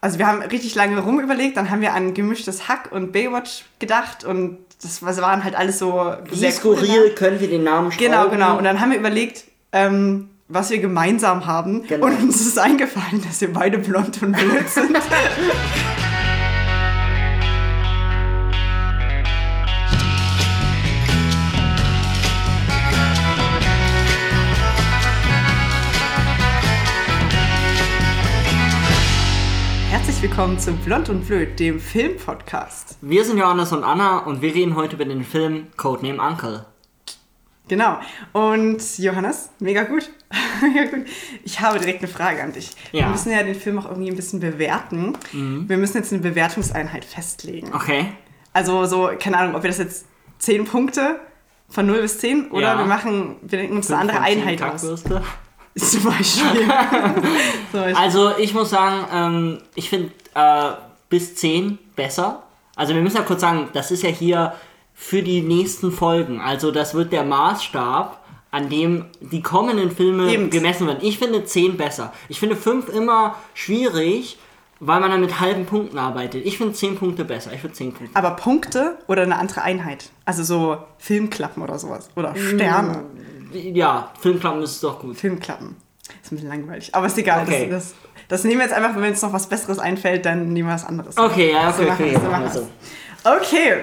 Also wir haben richtig lange rumüberlegt, dann haben wir an gemischtes Hack und Baywatch gedacht und das waren halt alles so Wie sehr skurril cool, können wir den Namen schreiben? Genau, genau. Und dann haben wir überlegt, ähm, was wir gemeinsam haben. Genau. Und uns ist eingefallen, dass wir beide blond und blöd sind. willkommen zu Blond und Blöd, dem Filmpodcast. Wir sind Johannes und Anna und wir reden heute über den Film Codename Uncle. Genau. Und Johannes, mega gut. mega gut. Ich habe direkt eine Frage an dich. Ja. Wir müssen ja den Film auch irgendwie ein bisschen bewerten. Mhm. Wir müssen jetzt eine Bewertungseinheit festlegen. Okay. Also so, keine Ahnung, ob wir das jetzt 10 Punkte von 0 bis 10 oder ja. wir machen, wir denken uns eine andere Einheit aus. Zum Beispiel. also ich muss sagen, ähm, ich finde äh, bis 10 besser. Also wir müssen ja kurz sagen, das ist ja hier für die nächsten Folgen. Also das wird der Maßstab, an dem die kommenden Filme Eben. gemessen werden. Ich finde 10 besser. Ich finde 5 immer schwierig, weil man dann mit halben Punkten arbeitet. Ich finde 10 Punkte besser. Ich finde 10 Punkte. Aber Punkte oder eine andere Einheit? Also so Filmklappen oder sowas. Oder Sterne. Ja, Filmklappen ist doch gut. Filmklappen. Ist ein bisschen langweilig. Aber ist egal. Okay. Das, das, das, nehmen wir jetzt einfach, wenn uns noch was Besseres einfällt, dann nehmen wir was anderes. Okay, ja, okay, so okay. So machen so. Okay.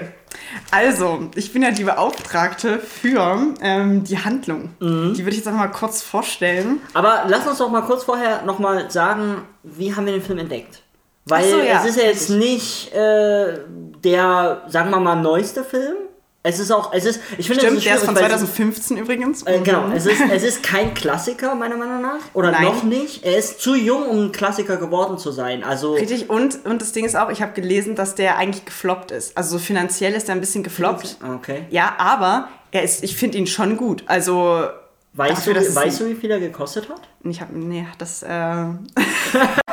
Also, ich bin ja die Beauftragte für ähm, die Handlung. Mhm. Die würde ich jetzt einfach mal kurz vorstellen. Aber lass uns doch mal kurz vorher nochmal sagen, wie haben wir den Film entdeckt? Weil so, ja. es ist ja jetzt nicht äh, der, sagen wir mal, neueste Film. Es ist auch, es ist, ich finde, Stimmt, der ist von 2015 übrigens. Äh, genau, es ist, es ist kein Klassiker, meiner Meinung nach. Oder Nein. noch nicht. Er ist zu jung, um ein Klassiker geworden zu sein. Also Richtig, und, und das Ding ist auch, ich habe gelesen, dass der eigentlich gefloppt ist. Also so finanziell ist er ein bisschen gefloppt. Okay. Ja, aber er ist, ich finde ihn schon gut. Also. Weißt, dafür, du, weißt du, wie viel er gekostet hat? Ich habe, nee, das, äh.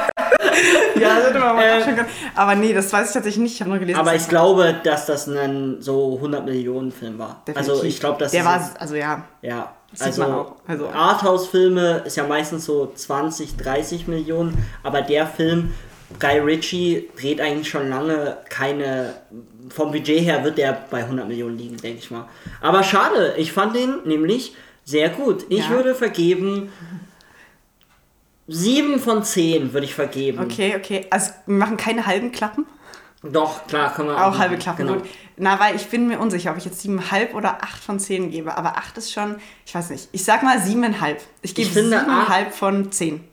ja, das hätte man mal äh, können. Aber nee, das weiß ich tatsächlich nicht. Ich habe nur gelesen. Aber ich glaube, dass das ein so 100 Millionen Film war. Definitiv. Also ich glaube, dass der war, also ja. Ja. Also, also Arthouse-Filme ist ja meistens so 20, 30 Millionen, aber der Film Guy Ritchie dreht eigentlich schon lange keine. Vom Budget her wird der bei 100 Millionen liegen, denke ich mal. Aber schade, ich fand den nämlich sehr gut. Ich ja. würde vergeben 7 von 10 würde ich vergeben. Okay, okay. Also wir machen keine halben Klappen? Doch, klar, können wir auch. Auch halbe Klappen, genau. gut. Na, weil ich bin mir unsicher, ob ich jetzt 7,5 oder 8 von 10 gebe. Aber 8 ist schon, ich weiß nicht. Ich sag mal 7,5. Ich gebe 7,5 von 10.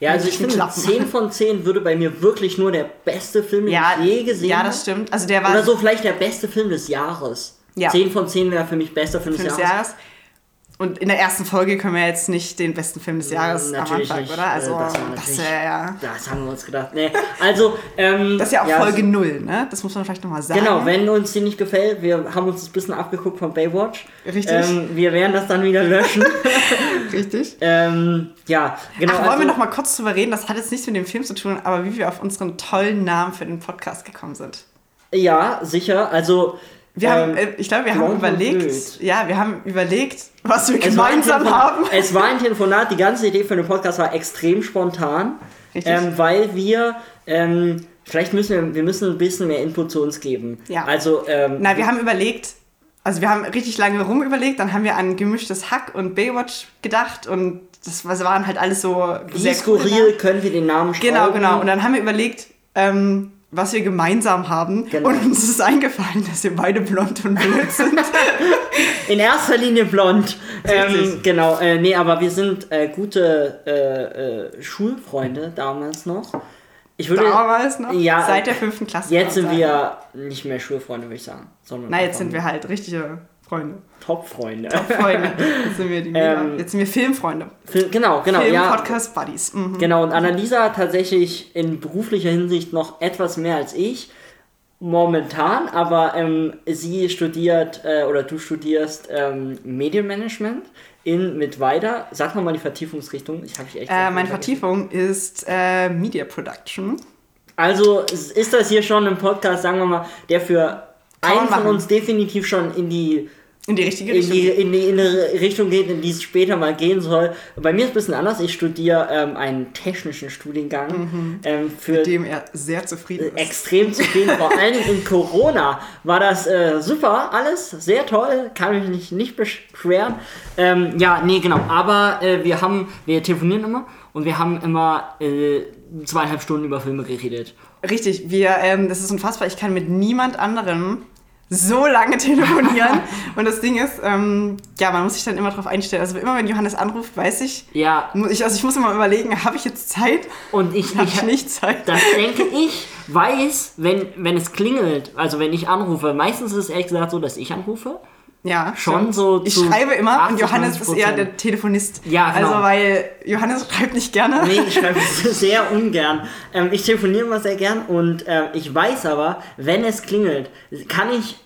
Ja, also ich finde, Klappen. 10 von 10 würde bei mir wirklich nur der beste Film, den ja, ich je gesehen habe. Ja, das stimmt. Also der war Oder so vielleicht der beste Film des Jahres. Ja. 10 von 10 wäre für mich bester Film, Film des Jahres. Jahres. Und in der ersten Folge können wir jetzt nicht den besten Film des Jahres natürlich am Anfang, nicht. oder? Also, äh, das, das, ja, das haben wir uns gedacht. Nee, also, ähm, das ist ja auch ja, Folge 0, ne? Das muss man vielleicht nochmal sagen. Genau, wenn uns die nicht gefällt, wir haben uns ein bisschen abgeguckt von Baywatch. Richtig. Ähm, wir werden das dann wieder löschen. Richtig. ähm, ja, genau. Ach, wollen also, wir noch mal kurz drüber reden? Das hat jetzt nichts mit dem Film zu tun, aber wie wir auf unseren tollen Namen für den Podcast gekommen sind. Ja, sicher. Also, wir haben, ähm, äh, ich glaube, wir haben überlegt, ja, wir haben überlegt, was wir es gemeinsam haben. Es war ein Telefonat, die ganze Idee für den Podcast war extrem spontan, ähm, weil wir, ähm, vielleicht müssen wir, wir müssen ein bisschen mehr Input zu uns geben. Ja. Also, ähm, Na, wir haben überlegt, also wir haben richtig lange rumüberlegt, dann haben wir an gemischtes Hack und Baywatch gedacht und das waren halt alles so Wie sehr skurril cool können wir den Namen genau, schreiben. Genau, genau. Und dann haben wir überlegt, ähm, was wir gemeinsam haben. Genau. Und uns ist eingefallen, dass wir beide blond und blöd sind. In erster Linie blond. Ähm, genau, äh, nee, aber wir sind äh, gute äh, äh, Schulfreunde damals noch. Ich würde, damals noch? Ja. Seit der fünften Klasse. Jetzt sind wir nicht mehr Schulfreunde, würde ich sagen. Sondern Na, jetzt sind wir halt richtige Freunde. Top-Freunde. Top-Freunde. Jetzt sind wir die ähm, Jetzt sind wir Filmfreunde. Film, genau, genau. Film ja. Podcast Buddies. Mhm. Genau, und Annalisa tatsächlich in beruflicher Hinsicht noch etwas mehr als ich. Momentan, aber ähm, sie studiert äh, oder du studierst ähm, Medienmanagement in Mittweida. Sag nochmal die Vertiefungsrichtung. Ich habe echt. Äh, meine Vertiefung ist äh, Media Production. Also ist das hier schon ein Podcast, sagen wir mal, der für einen von uns definitiv schon in die in die richtige Richtung. In die, in, die, in die Richtung geht, in die es später mal gehen soll. Bei mir ist es ein bisschen anders. Ich studiere ähm, einen technischen Studiengang. Mhm. Ähm, für Mit dem er sehr zufrieden ist. Extrem zufrieden. Vor allem in Corona war das äh, super, alles sehr toll. Kann mich nicht, nicht beschweren. Ähm, ja, nee, genau. Aber äh, wir haben, wir telefonieren immer und wir haben immer äh, zweieinhalb Stunden über Filme geredet. Richtig, wir, ähm, das ist unfassbar. Ich kann mit niemand anderem so lange telefonieren. und das Ding ist, ähm, ja, man muss sich dann immer darauf einstellen. Also immer wenn Johannes anruft, weiß ich, ja. ich, also ich muss immer überlegen, habe ich jetzt Zeit? Und ich habe nicht Zeit. Das denke ich, weiß, wenn, wenn es klingelt, also wenn ich anrufe, meistens ist es ehrlich gesagt so, dass ich anrufe. Ja, schon stimmt. so. Ich schreibe immer und Johannes ist eher der Telefonist. Ja, genau. Also, weil Johannes schreibt nicht gerne. Nee, ich schreibe sehr ungern. Ähm, ich telefoniere immer sehr gern und äh, ich weiß aber, wenn es klingelt, kann ich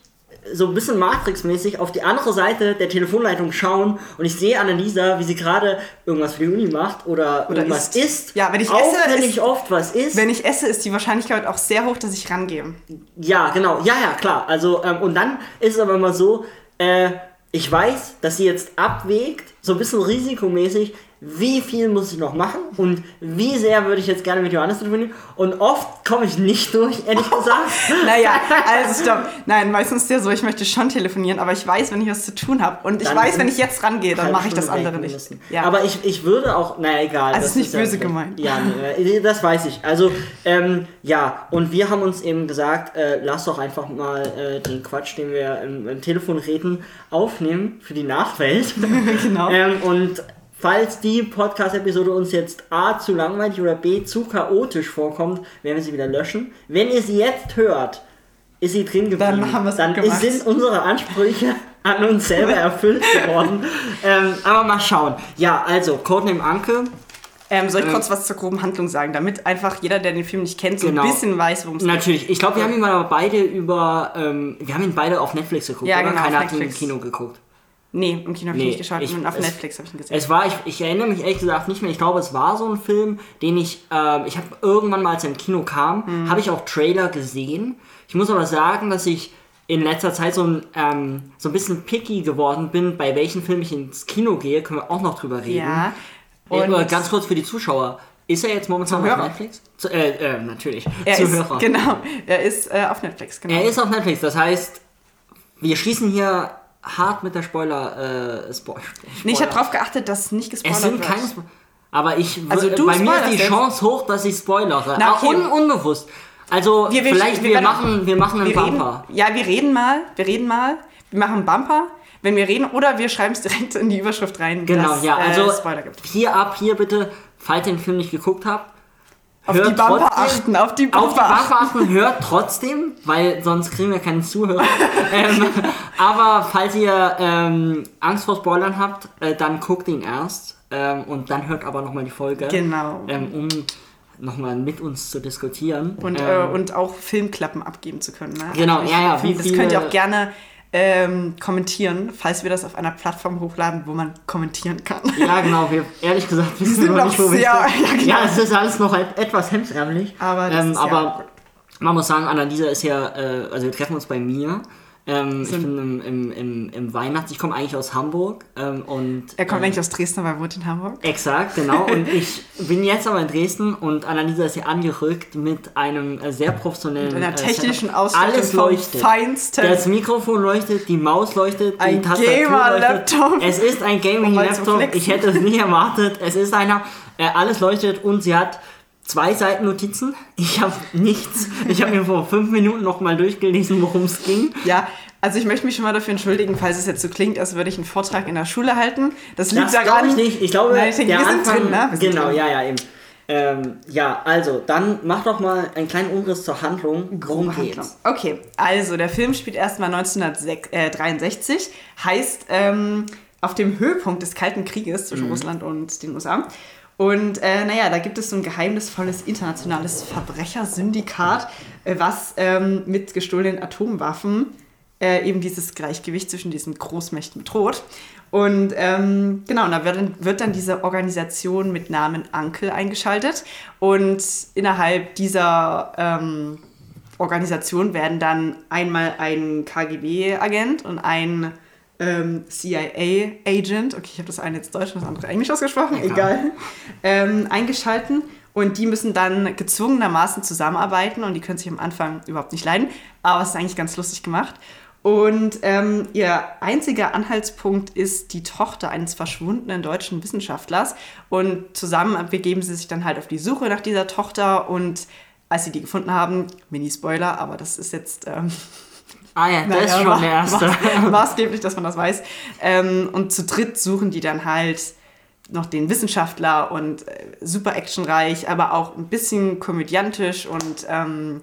so ein bisschen Matrix-mäßig auf die andere Seite der Telefonleitung schauen und ich sehe Annalisa, wie sie gerade irgendwas für die Uni macht oder, oder irgendwas isst. isst. Ja, wenn ich auch esse, wenn ich oft was isst. Wenn ich esse, ist die Wahrscheinlichkeit auch sehr hoch, dass ich rangehe. Ja, genau. Ja, ja, klar. Also, ähm, und dann ist es aber immer so, äh, ich weiß, dass sie jetzt abwägt, so ein bisschen risikomäßig, wie viel muss ich noch machen und wie sehr würde ich jetzt gerne mit Johannes telefonieren. Und oft komme ich nicht durch, ehrlich gesagt. naja, also stopp. Nein, meistens ist ja so, ich möchte schon telefonieren, aber ich weiß, wenn ich was zu tun habe. Und ich dann weiß, wenn ich jetzt rangehe, dann mache ich das andere nicht. Ja. Aber ich, ich würde auch, naja, egal. Also das ist nicht böse ja, gemeint. Ja, nee, das weiß ich. Also, ähm, ja, und wir haben uns eben gesagt, äh, lass doch einfach mal äh, den Quatsch, den wir im, im Telefon reden, aufnehmen für die Nachwelt. genau. Ähm, und Falls die Podcast-Episode uns jetzt A zu langweilig oder B zu chaotisch vorkommt, werden wir sie wieder löschen. Wenn ihr sie jetzt hört, ist sie drin geblieben. Dann, haben dann gemacht. sind unsere Ansprüche an uns selber erfüllt geworden. ähm, aber mal schauen. Ja, also, Codename Anke. Ähm, soll ich ähm, kurz was zur groben Handlung sagen, damit einfach jeder, der den Film nicht kennt, so genau. ein bisschen weiß, worum es geht? Natürlich. Ich glaube, wir haben ihn mal beide über. Ähm, wir haben ihn beide auf Netflix geguckt, ja, oder? Genau, Keiner hat ihn im Kino geguckt. Nee, im Kino habe ich nee, nicht geschaut, ich, auf es, Netflix habe ich ihn gesehen. Es war, ich, ich, erinnere mich ehrlich gesagt nicht mehr, ich glaube, es war so ein Film, den ich, äh, ich habe irgendwann mal, als er im Kino kam, mhm. habe ich auch Trailer gesehen. Ich muss aber sagen, dass ich in letzter Zeit so ein, ähm, so ein bisschen picky geworden bin, bei welchen Filmen ich ins Kino gehe, können wir auch noch drüber reden. Ja. Und äh, ganz kurz für die Zuschauer. Ist er jetzt momentan auf Netflix? Zu, äh, äh, natürlich. Er Zuhörer. Ist, genau, er ist äh, auf Netflix, genau. Er ist auf Netflix, das heißt, wir schließen hier hart mit der Spoiler, äh, Spo Spoiler. Nee, ich habe drauf geachtet, dass nicht gespoilert es sind wird. Keine Spo aber ich also du bei mir ist die Chance hoch, dass ich spoilere. Na, okay. Un unbewusst. Also wir, wir, vielleicht wir, wir machen wir machen einen Bumper. Reden, ja, wir reden mal, wir reden mal, wir machen einen Bumper, wenn wir reden oder wir schreiben es direkt in die Überschrift rein. Genau, dass, ja, also äh, Spoiler gibt. hier ab hier bitte, falls ihr den Film nicht geguckt habt, auf die Bumper trotzdem, achten, auf die Bumper, auf die Bumper achten. Hört trotzdem, weil sonst kriegen wir keinen Zuhörer. ähm, aber falls ihr ähm, Angst vor Spoilern habt, äh, dann guckt ihn erst ähm, und dann hört aber nochmal die Folge. Genau. Ähm, um nochmal mit uns zu diskutieren. Und, äh, ähm, und auch Filmklappen abgeben zu können. Ne? Genau, also ja, ja. Wie das könnt ihr auch gerne ähm, kommentieren, falls wir das auf einer Plattform hochladen, wo man kommentieren kann. Ja, genau. Wir, ehrlich gesagt, wissen wir noch nicht, wo ja, ja, genau. ja, es ist alles noch etwas hemsärmlich. Aber, ähm, aber man muss sagen, Annalisa ist ja, äh, also wir treffen uns bei mir ähm, ich bin im, im, im, im Weihnachts... Ich komme eigentlich aus Hamburg. Ähm, und, er kommt ähm, eigentlich aus Dresden, aber er wohnt in Hamburg. Exakt, genau. und ich bin jetzt aber in Dresden und Annalisa ist hier angerückt mit einem äh, sehr professionellen... Mit einer äh, technischen Ausstattung Alles leuchtet. Feinsten. Das Mikrofon leuchtet, die Maus leuchtet, ein die Tastatur Gamer-Laptop. Es ist ein Gaming-Laptop. Ich hätte es nie erwartet. Es ist einer... Äh, alles leuchtet und sie hat zwei Seiten Notizen. Ich habe nichts. Ich habe mir vor fünf Minuten noch mal durchgelesen, worum es ging. Ja, also ich möchte mich schon mal dafür entschuldigen, falls es jetzt so klingt, als würde ich einen Vortrag in der Schule halten. Das liegt das daran. ich nicht. Ich glaube, nein, ich denke, wir Anfang, sind drin, ne? Genau, drin. ja, ja, eben. Ähm, ja, also, dann mach doch mal einen kleinen Umriss zur Handlung. Worum geht's? Okay, also der Film spielt erstmal 1963, heißt ähm, auf dem Höhepunkt des Kalten Krieges zwischen mhm. Russland und den USA. Und äh, naja, da gibt es so ein geheimnisvolles internationales Verbrechersyndikat, äh, was ähm, mit gestohlenen Atomwaffen äh, eben dieses Gleichgewicht zwischen diesen Großmächten bedroht. Und ähm, genau, da wird dann, wird dann diese Organisation mit Namen Ankel eingeschaltet. Und innerhalb dieser ähm, Organisation werden dann einmal ein KGB-Agent und ein ähm, CIA-Agent, okay, ich habe das eine jetzt Deutsch und das andere Englisch ausgesprochen, egal, egal ähm, eingeschalten. Und die müssen dann gezwungenermaßen zusammenarbeiten und die können sich am Anfang überhaupt nicht leiden. Aber es ist eigentlich ganz lustig gemacht. Und ähm, ihr einziger Anhaltspunkt ist die Tochter eines verschwundenen deutschen Wissenschaftlers. Und zusammen begeben sie sich dann halt auf die Suche nach dieser Tochter. Und als sie die gefunden haben, Mini-Spoiler, aber das ist jetzt. Ähm, ah ja, das naja, ist schon der erste. Maßgeblich, dass man das weiß. Ähm, und zu dritt suchen die dann halt noch den Wissenschaftler und äh, super actionreich, aber auch ein bisschen komödiantisch und ähm,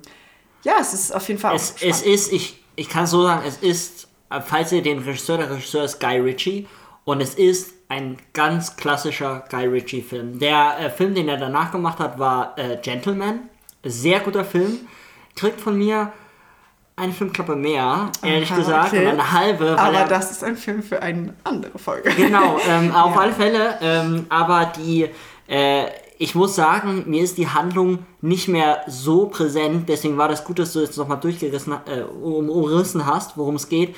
ja, es ist auf jeden Fall es, auch Es ist, ich, ich kann so sagen, es ist, äh, falls ihr den Regisseur, der Regisseur ist Guy Ritchie und es ist ein ganz klassischer Guy Ritchie-Film. Der äh, Film, den er danach gemacht hat, war äh, Gentleman. Sehr guter Film. Kriegt von mir eine Filmklappe mehr, ehrlich Aha, gesagt, okay. und eine halbe. aber er, das ist ein Film für eine andere Folge. Genau, ähm, auf ja. alle Fälle. Ähm, aber die, äh, ich muss sagen, mir ist die Handlung nicht mehr so präsent. Deswegen war das gut, dass du jetzt nochmal durchgerissen äh, umrissen hast, worum es geht.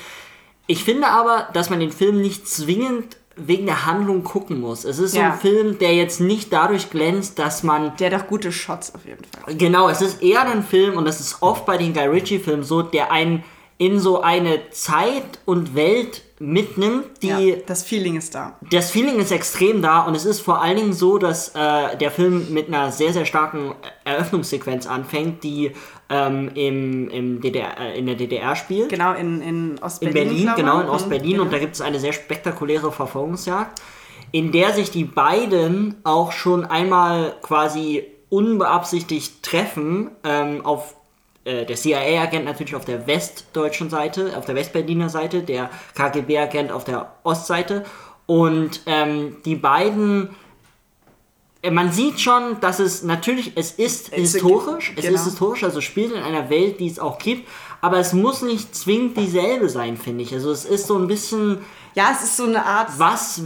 Ich finde aber, dass man den Film nicht zwingend wegen der Handlung gucken muss. Es ist so ja. ein Film, der jetzt nicht dadurch glänzt, dass man. Der hat auch gute Shots auf jeden Fall. Genau, es ist eher ein Film, und das ist oft bei den Guy Ritchie-Filmen so, der einen in so eine Zeit und Welt mitnimmt, die. Ja, das Feeling ist da. Das Feeling ist extrem da und es ist vor allen Dingen so, dass äh, der Film mit einer sehr, sehr starken Eröffnungssequenz anfängt, die ähm, im, im DDR, äh, in der DDR spielt. Genau, in, in Ostberlin. In Berlin, genau, in Ostberlin. Genau. Und da gibt es eine sehr spektakuläre Verfolgungsjagd, in der sich die beiden auch schon einmal quasi unbeabsichtigt treffen ähm, auf äh, der CIA-Agent natürlich auf der westdeutschen Seite, auf der Westberliner Seite, der KGB-Agent auf der Ostseite. Und ähm, die beiden äh, man sieht schon, dass es natürlich, es ist es historisch, es genau. ist historisch, also spielt in einer Welt, die es auch gibt, aber es muss nicht zwingend dieselbe sein, finde ich. Also es ist so ein bisschen. Ja, es ist so eine Art. Was,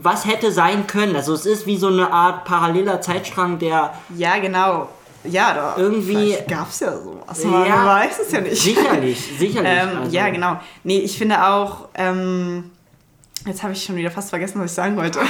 was hätte sein können? Also es ist wie so eine Art paralleler Zeitstrang, der. Ja, genau. Ja, da irgendwie gab es ja sowas. Man ja, weiß es ja nicht. Sicherlich, sicherlich. ähm, also. Ja, genau. Nee, ich finde auch. Ähm, Jetzt habe ich schon wieder fast vergessen, was ich sagen wollte.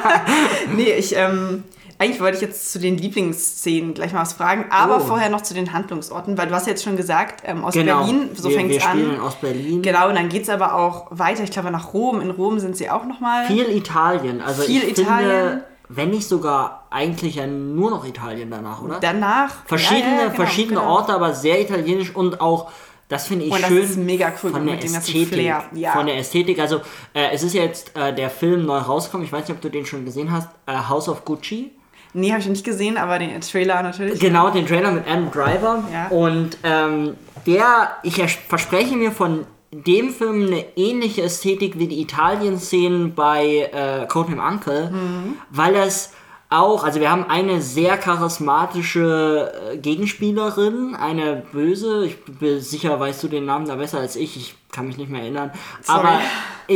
nee, ich, ähm, eigentlich wollte ich jetzt zu den Lieblingsszenen gleich mal was fragen, aber oh. vorher noch zu den Handlungsorten, weil du hast jetzt schon gesagt, ähm, aus genau. Berlin, so fängt es an. aus Berlin. Genau, und dann geht es aber auch weiter, ich glaube nach Rom. In Rom sind sie auch nochmal. Viel Italien. Also viel ich Italien. Finde, wenn nicht sogar eigentlich ja nur noch Italien danach, oder? Danach. Verschiedene, ja, ja, genau, verschiedene genau. Orte, aber sehr italienisch und auch das finde ich und schön. Das ist mega cool von der Ästhetik. Ja. Von der Ästhetik. Also äh, es ist jetzt äh, der Film neu rausgekommen. Ich weiß nicht, ob du den schon gesehen hast. Äh, House of Gucci. Nee, habe ich nicht gesehen, aber den Trailer natürlich. Genau, den Trailer mit Adam Driver. Ja. Und ähm, der, ich verspreche mir von dem Film eine ähnliche Ästhetik wie die Italien-Szenen bei äh, Codename Uncle, mhm. weil es auch, also wir haben eine sehr charismatische äh, Gegenspielerin, eine böse, ich bin sicher, weißt du den Namen da besser als ich, ich kann mich nicht mehr erinnern, Sorry. aber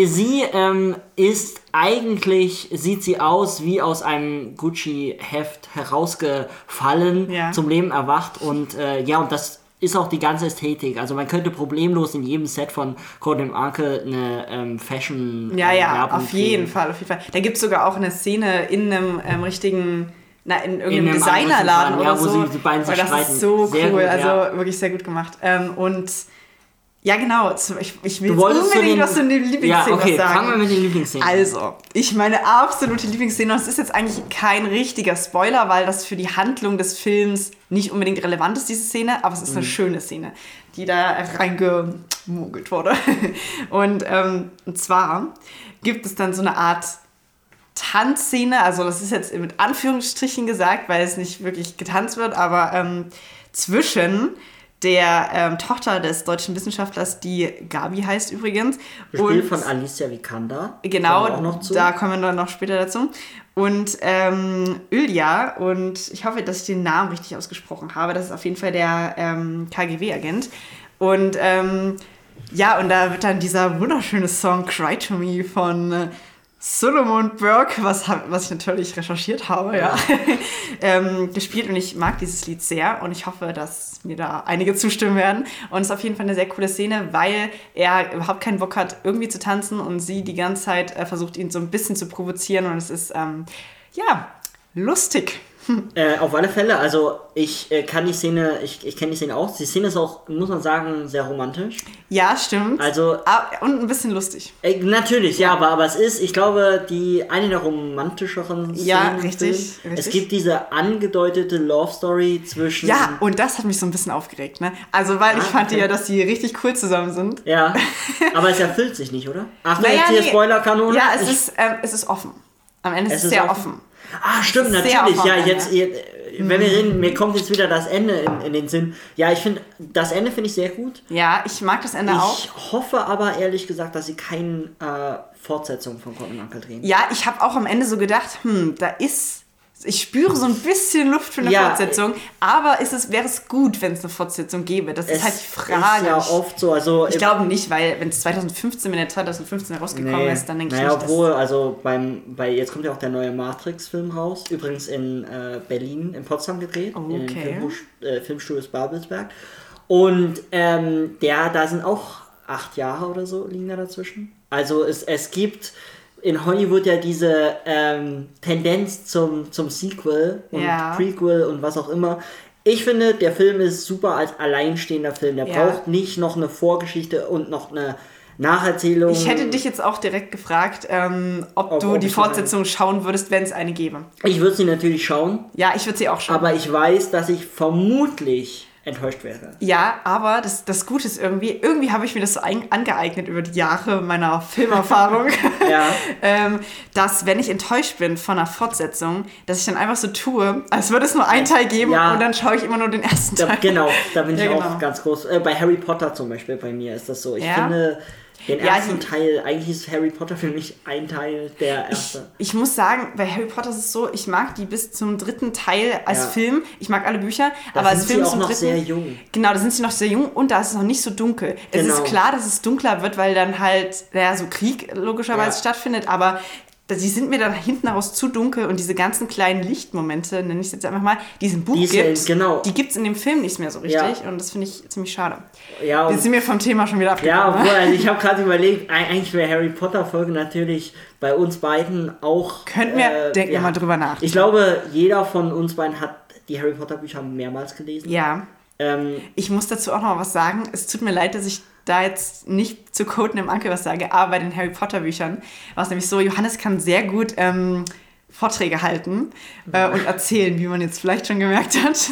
sie ähm, ist eigentlich, sieht sie aus wie aus einem Gucci-Heft herausgefallen, ja. zum Leben erwacht und äh, ja, und das ist auch die ganze Ästhetik. Also man könnte problemlos in jedem Set von Codename Arke eine ähm, Fashion Ja, ja, auf kriegen. jeden Fall, auf jeden Fall. Da gibt es sogar auch eine Szene in einem ähm, richtigen na, in irgendeinem in Designerladen oder ja, wo so. Sie, die beiden sich das streiten. ist so sehr cool, gut, also ja. wirklich sehr gut gemacht. Ähm, und ja, genau. Ich, ich will jetzt unbedingt was zu den Lieblingsszenen ja, okay, sagen. Fangen wir mit den Lieblingsszenen Also, ich meine absolute Lieblingsszene, und es ist jetzt eigentlich kein richtiger Spoiler, weil das für die Handlung des Films nicht unbedingt relevant ist, diese Szene, aber es ist eine mhm. schöne Szene, die da reingemogelt wurde. Und, ähm, und zwar gibt es dann so eine Art Tanzszene, also das ist jetzt mit Anführungsstrichen gesagt, weil es nicht wirklich getanzt wird, aber ähm, zwischen der ähm, Tochter des deutschen Wissenschaftlers, die Gabi heißt übrigens. Gespielt von Alicia Vikander. Genau, da kommen wir dann noch später dazu. Und ähm, Ilja, und ich hoffe, dass ich den Namen richtig ausgesprochen habe, das ist auf jeden Fall der ähm, KGW-Agent. Und ähm, ja, und da wird dann dieser wunderschöne Song Cry to Me von... Äh, Solomon Burke, was, was ich natürlich recherchiert habe, ja, ähm, gespielt und ich mag dieses Lied sehr und ich hoffe, dass mir da einige zustimmen werden. Und es ist auf jeden Fall eine sehr coole Szene, weil er überhaupt keinen Bock hat, irgendwie zu tanzen und sie die ganze Zeit äh, versucht, ihn so ein bisschen zu provozieren und es ist, ähm, ja, lustig. Äh, auf alle Fälle, also ich äh, kann die Szene, ich, ich kenne die Szene auch. Die Szene ist auch, muss man sagen, sehr romantisch. Ja, stimmt. Also ah, und ein bisschen lustig. Äh, natürlich, ja, aber, aber es ist, ich glaube, die eine der romantischeren Szenen. Ja, richtig, richtig. Es gibt diese angedeutete Love Story zwischen. Ja, und das hat mich so ein bisschen aufgeregt, ne? Also weil ah, ich fand okay. ja, dass die richtig cool zusammen sind. Ja. aber es erfüllt sich nicht, oder? Ach, naja, jetzt hier nee. Spoiler-Kanone. Ja, es ist, ähm, es ist offen. Am Ende ist es, ist sehr offen. offen. Ah, stimmt, natürlich. Ja, jetzt, jetzt, wenn wir reden, mir kommt jetzt wieder das Ende in, in den Sinn. Ja, ich finde, das Ende finde ich sehr gut. Ja, ich mag das Ende ich auch. Ich hoffe aber ehrlich gesagt, dass sie keine äh, Fortsetzung von Cotton Uncle drehen. Ja, ich habe auch am Ende so gedacht, hm, da ist ich spüre so ein bisschen Luft für eine ja, Fortsetzung, aber ist es, wäre es gut, wenn es eine Fortsetzung gäbe? Das ist halt die Frage. Ist ja oft so. Also ich glaube nicht, weil wenn es 2015, wenn der 2015 rausgekommen nee, ist, dann denke naja, ich nicht. Obwohl, also beim, bei, jetzt kommt ja auch der neue Matrix-Film raus, übrigens in äh, Berlin, in Potsdam gedreht, okay. in äh, Filmstudios Babelsberg. Und ähm, der, da sind auch acht Jahre oder so liegen da dazwischen. Also es, es gibt in Hollywood ja diese ähm, Tendenz zum, zum Sequel und ja. Prequel und was auch immer. Ich finde, der Film ist super als alleinstehender Film. Der ja. braucht nicht noch eine Vorgeschichte und noch eine Nacherzählung. Ich hätte dich jetzt auch direkt gefragt, ähm, ob, ob, du ob die Fortsetzung schauen würdest, wenn es eine gäbe. Ich würde sie natürlich schauen. Ja, ich würde sie auch schauen. Aber ich weiß, dass ich vermutlich enttäuscht wäre. Ja, aber das, das Gute ist irgendwie, irgendwie habe ich mir das so ein, angeeignet über die Jahre meiner Filmerfahrung, ja. ähm, dass wenn ich enttäuscht bin von einer Fortsetzung, dass ich dann einfach so tue, als würde es nur einen Teil geben ja. und dann schaue ich immer nur den ersten Teil. Da, genau, da bin ich ja, auch genau. ganz groß. Äh, bei Harry Potter zum Beispiel, bei mir ist das so. Ich finde den ersten ja, Teil, eigentlich ist Harry Potter für mich ein Teil der erste. Ich, ich, muss sagen, bei Harry Potter ist es so, ich mag die bis zum dritten Teil als ja. Film. Ich mag alle Bücher, da aber als Film sie auch noch dritten, sehr jung. Genau, da sind sie noch sehr jung und da ist es noch nicht so dunkel. Genau. Es ist genau. klar, dass es dunkler wird, weil dann halt, naja, so Krieg logischerweise ja. stattfindet, aber die sind mir dann hinten raus zu dunkel und diese ganzen kleinen Lichtmomente, nenne ich es jetzt einfach mal, die es im Buch die gibt, genau. die gibt es in dem Film nicht mehr so richtig ja. und das finde ich ziemlich schade. Ja, Jetzt sind wir vom Thema schon wieder abgekommen. Ja, obwohl, also ich habe gerade überlegt, eigentlich wäre Harry Potter Folge natürlich bei uns beiden auch... Könnten wir, äh, denken ja. mal drüber nach. Ich glaube, jeder von uns beiden hat die Harry Potter Bücher mehrmals gelesen. Ja. Ähm, ich muss dazu auch noch was sagen. Es tut mir leid, dass ich da jetzt nicht zu Coden im Anke was sage, aber bei den Harry Potter Büchern war es nämlich so, Johannes kann sehr gut ähm, Vorträge halten äh, und erzählen, wie man jetzt vielleicht schon gemerkt hat.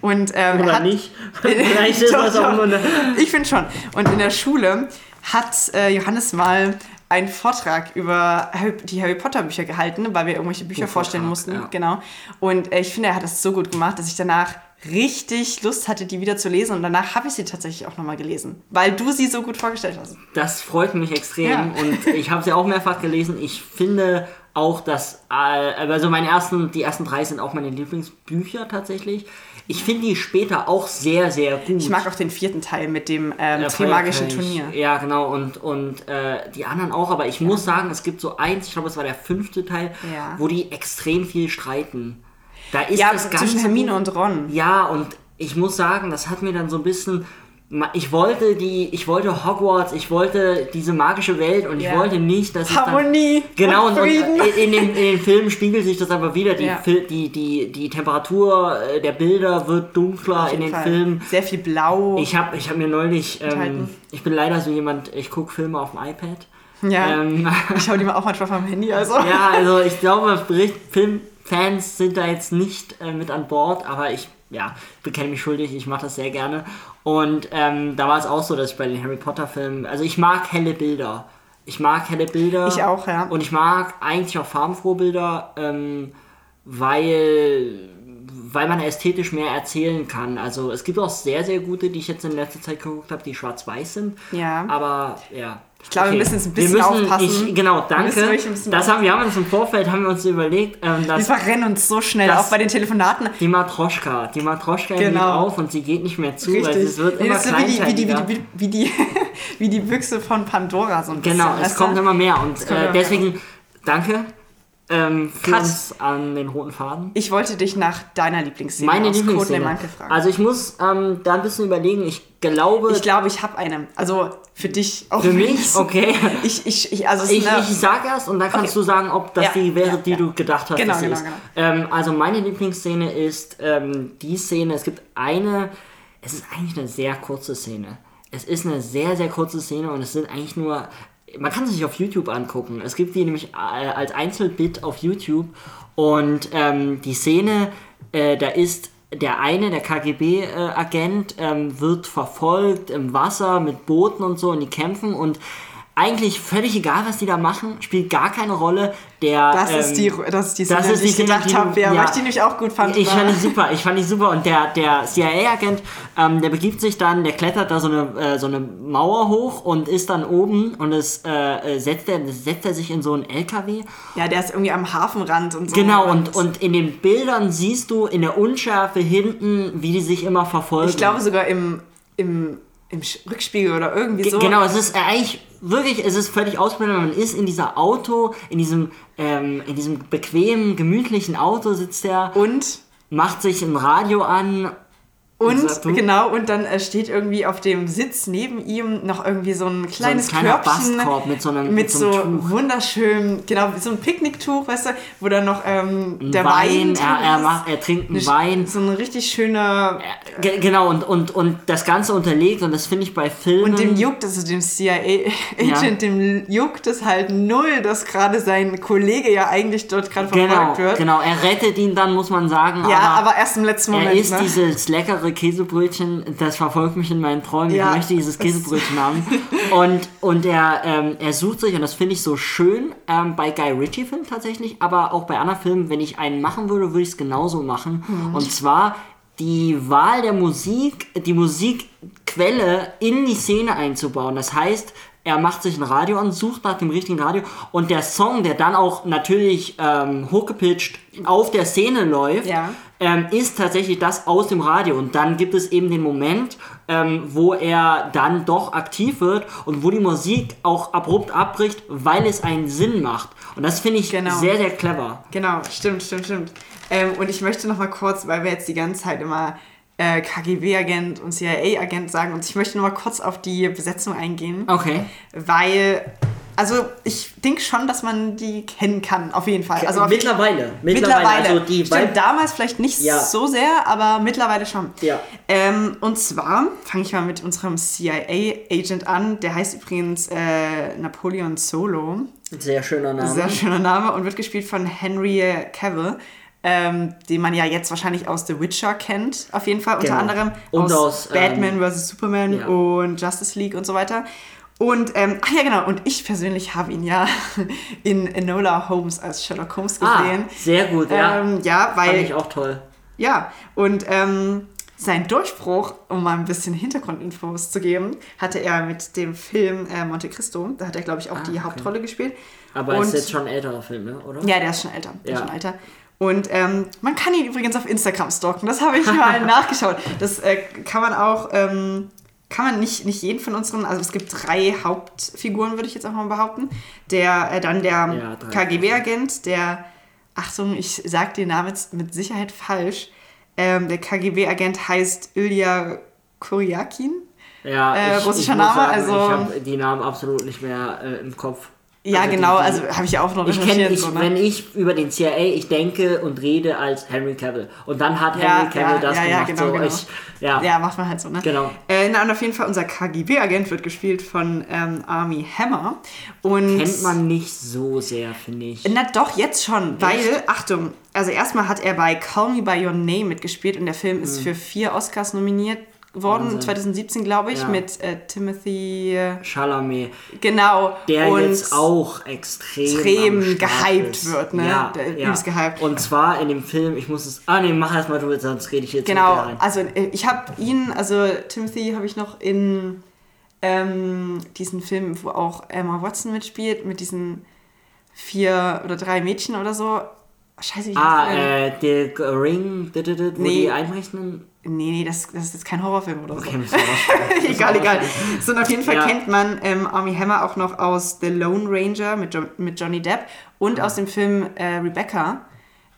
Und, ähm, Oder hat, nicht. Vielleicht ist das auch nur eine Ich finde schon. Und in der Schule hat äh, Johannes mal einen Vortrag über die Harry Potter Bücher gehalten, weil wir irgendwelche Bücher vorstellen mussten. Ja. Genau. Und äh, ich finde, er hat das so gut gemacht, dass ich danach richtig Lust hatte, die wieder zu lesen. Und danach habe ich sie tatsächlich auch nochmal gelesen, weil du sie so gut vorgestellt hast. Das freut mich extrem ja. und ich habe sie auch mehrfach gelesen. Ich finde auch, dass, also meine ersten, die ersten drei sind auch meine Lieblingsbücher tatsächlich. Ich finde die später auch sehr, sehr gut. Ich mag auch den vierten Teil mit dem ähm, Trimagischen Turnier. Ja, genau, und, und äh, die anderen auch, aber ich ja. muss sagen, es gibt so eins, ich glaube, es war der fünfte Teil, ja. wo die extrem viel streiten. Da ist ja, das Ganze. Zwischen Hermine und Ron. Ja, und ich muss sagen, das hat mir dann so ein bisschen. Ich wollte die, ich wollte Hogwarts, ich wollte diese magische Welt und ich ja. wollte nicht, dass Harmonie. Dann, genau und, und in, den, in den Filmen spiegelt sich das aber wieder. Die, ja. die, die, die Temperatur äh, der Bilder wird dunkler in den Fall. Filmen. Sehr viel Blau. Ich habe ich hab mir neulich, ähm, ich bin leider so jemand, ich gucke Filme auf dem iPad. Ja. Ähm, ich schaue die mal auch manchmal vom Handy. Also. Ja, also ich glaube, Bericht, Film, Fans sind da jetzt nicht äh, mit an Bord, aber ich ja, bekenne mich schuldig, ich mache das sehr gerne. Und ähm, da war es auch so, dass ich bei den Harry Potter Filmen, also ich mag helle Bilder. Ich mag helle Bilder. Ich auch, ja. Und ich mag eigentlich auch farbenfrohe Bilder, ähm, weil, weil man ästhetisch mehr erzählen kann. Also es gibt auch sehr, sehr gute, die ich jetzt in letzter Zeit geguckt habe, die schwarz-weiß sind. Ja. Aber ja, ich glaube, okay. wir müssen ein bisschen müssen, aufpassen. Ich, genau, danke. Das haben wir haben uns im Vorfeld haben wir uns überlegt, ähm, dass wir verrennen uns so schnell auch bei den Telefonaten. Die Matroschka, die Matroschka genau. geht auf und sie geht nicht mehr zu, Richtig. weil es wird immer so wie die, wie die, wie, die, wie, die, wie die Büchse von Pandora so ein bisschen. Genau, es kommt immer mehr und äh, deswegen danke. Ähm, uns an den roten Faden. Ich wollte dich nach deiner Lieblingsszene Meine Lieblingsszene. fragen. Also ich muss ähm, da ein bisschen überlegen. Ich glaube... Ich glaube, ich habe eine. Also für dich auch. Für mich? Okay. Ich, ich, ich, also ich, ich sag erst und dann kannst okay. du sagen, ob das ja, die wäre, ja, die ja. du gedacht hast, genau, genau, genau. Ähm, also meine Lieblingsszene ist ähm, die Szene, es gibt eine, es ist eigentlich eine sehr kurze Szene. Es ist eine sehr, sehr kurze Szene und es sind eigentlich nur man kann sich auf YouTube angucken. Es gibt die nämlich äh, als Einzelbit auf YouTube und ähm, die Szene, äh, da ist der eine, der KGB-Agent, äh, ähm, wird verfolgt im Wasser mit Booten und so und die kämpfen und eigentlich völlig egal, was die da machen, spielt gar keine Rolle. Der, das, ähm, ist die, das ist die Szene, das ist die, die ich gedacht habe, ja, ja, weil ich die nämlich auch gut fand. Ich fand die super, ich fand die super. Und der, der CIA-Agent, ähm, der begibt sich dann, der klettert da so eine, äh, so eine Mauer hoch und ist dann oben und es äh, setzt, er, setzt er sich in so einen LKW. Ja, der ist irgendwie am Hafenrand und so. Genau, und, und in den Bildern siehst du in der Unschärfe hinten, wie die sich immer verfolgen. Ich glaube sogar im, im im Rückspiegel oder irgendwie so. Genau, es ist eigentlich wirklich, es ist völlig ausblendend. Man ist in dieser Auto, in diesem, ähm, in diesem bequemen, gemütlichen Auto sitzt er. Und? Macht sich ein Radio an und, genau, und dann äh, steht irgendwie auf dem Sitz neben ihm noch irgendwie so ein kleines so ein Körbchen Bastkorb mit so einem mit, mit so, so wunderschön, genau, so ein Picknicktuch, weißt du, wo dann noch ähm, der Wein, Wein er, er, macht, er trinkt einen Wein. So ein richtig schöner... Äh, genau, und, und, und das Ganze unterlegt und das finde ich bei Filmen... Und dem juckt, also dem CIA-Agent, ja. dem juckt es halt null, dass gerade sein Kollege ja eigentlich dort gerade genau, verfolgt wird. Genau, er rettet ihn dann, muss man sagen. Ja, aber, aber erst im letzten Moment, Er isst ne? dieses leckere Käsebrötchen, das verfolgt mich in meinen Träumen. Ja, ich möchte dieses Käsebrötchen haben. Und, und er, ähm, er sucht sich, und das finde ich so schön, ähm, bei Guy Ritchie-Filmen tatsächlich, aber auch bei anderen Filmen, wenn ich einen machen würde, würde ich es genauso machen. Hm. Und zwar die Wahl der Musik, die Musikquelle in die Szene einzubauen. Das heißt, er macht sich ein Radio an, sucht nach dem richtigen Radio und der Song, der dann auch natürlich ähm, hochgepitcht auf der Szene läuft, ja. Ähm, ist tatsächlich das aus dem Radio. Und dann gibt es eben den Moment, ähm, wo er dann doch aktiv wird und wo die Musik auch abrupt abbricht, weil es einen Sinn macht. Und das finde ich genau. sehr, sehr clever. Genau, stimmt, stimmt, stimmt. Ähm, und ich möchte noch mal kurz, weil wir jetzt die ganze Zeit immer äh, KGB-Agent und CIA-Agent sagen. Und ich möchte nur mal kurz auf die Besetzung eingehen. Okay. Weil, also ich denke schon, dass man die kennen kann, auf jeden Fall. Also mittlerweile. Mittlerweile. mittlerweile. Also die Stimmt, damals vielleicht nicht ja. so sehr, aber mittlerweile schon. Ja. Ähm, und zwar fange ich mal mit unserem CIA-Agent an. Der heißt übrigens äh, Napoleon Solo. Sehr schöner Name. Sehr schöner Name und wird gespielt von Henry Cavill ähm, den man ja jetzt wahrscheinlich aus The Witcher kennt, auf jeden Fall, unter genau. anderem und aus, aus Batman ähm, vs. Superman ja. und Justice League und so weiter. Und, ähm, ach ja, genau, und ich persönlich habe ihn ja in Enola Holmes als Sherlock Holmes ah, gesehen. Ah, sehr gut, ja. Ähm, ja, weil. Fand ich auch toll. Ja, und ähm, sein Durchbruch, um mal ein bisschen Hintergrundinfos zu geben, hatte er mit dem Film äh, Monte Cristo. Da hat er, glaube ich, auch ah, die okay. Hauptrolle gespielt. Aber und, ist jetzt schon ein älterer Film, ne? oder? Ja, der ist schon älter. Der ja. ist schon älter. Und ähm, man kann ihn übrigens auf Instagram stalken. Das habe ich mal nachgeschaut. Das äh, kann man auch, ähm, kann man nicht, nicht jeden von unseren, also es gibt drei Hauptfiguren, würde ich jetzt auch mal behaupten. Der, äh, dann der ja, KGB-Agent, der, Achtung, ich sage den Namen jetzt mit Sicherheit falsch. Ähm, der KGB-Agent heißt Ilya Kuryakin. Ja, äh, russischer ich Name. Sagen, also, ich habe die Namen absolut nicht mehr äh, im Kopf. Ja, also genau, die, die, also habe ich auch noch. Ich kenn, ich, so, ne? Wenn ich über den CIA, ich denke und rede als Henry Cavill. Und dann hat ja, Henry Cavill ja, das ja, gemacht. Genau, so. genau. Ich, ja. ja, macht man halt so, ne? Genau. Äh, na, und auf jeden Fall, unser KGB-Agent wird gespielt von ähm, Army Hammer. Und Kennt man nicht so sehr, finde ich. Na doch, jetzt schon, weil, Achtung, also erstmal hat er bei Call Me By Your Name mitgespielt und der Film ist hm. für vier Oscars nominiert geworden, Wahnsinn. 2017 glaube ich, ja. mit äh, Timothy Chalamet. Genau. Der und jetzt auch extrem, extrem gehypt ist. wird, ne? Ja, Der ja. Gehypt. Und zwar in dem Film, ich muss es. Ah nee, mach erst mal du, sonst rede ich jetzt Genau, also äh, ich habe ihn, also Timothy habe ich noch in ähm, diesen Film, wo auch Emma Watson mitspielt, mit diesen vier oder drei Mädchen oder so. Scheiße, ich Ah, äh, der Ring, wo nee. die einbrechen Nee, nee, das, das ist jetzt kein Horrorfilm oder so. Okay, egal, egal. So, und auf jeden Fall ja. kennt man ähm, Army Hammer auch noch aus The Lone Ranger mit, jo mit Johnny Depp und ja. aus dem Film äh, Rebecca.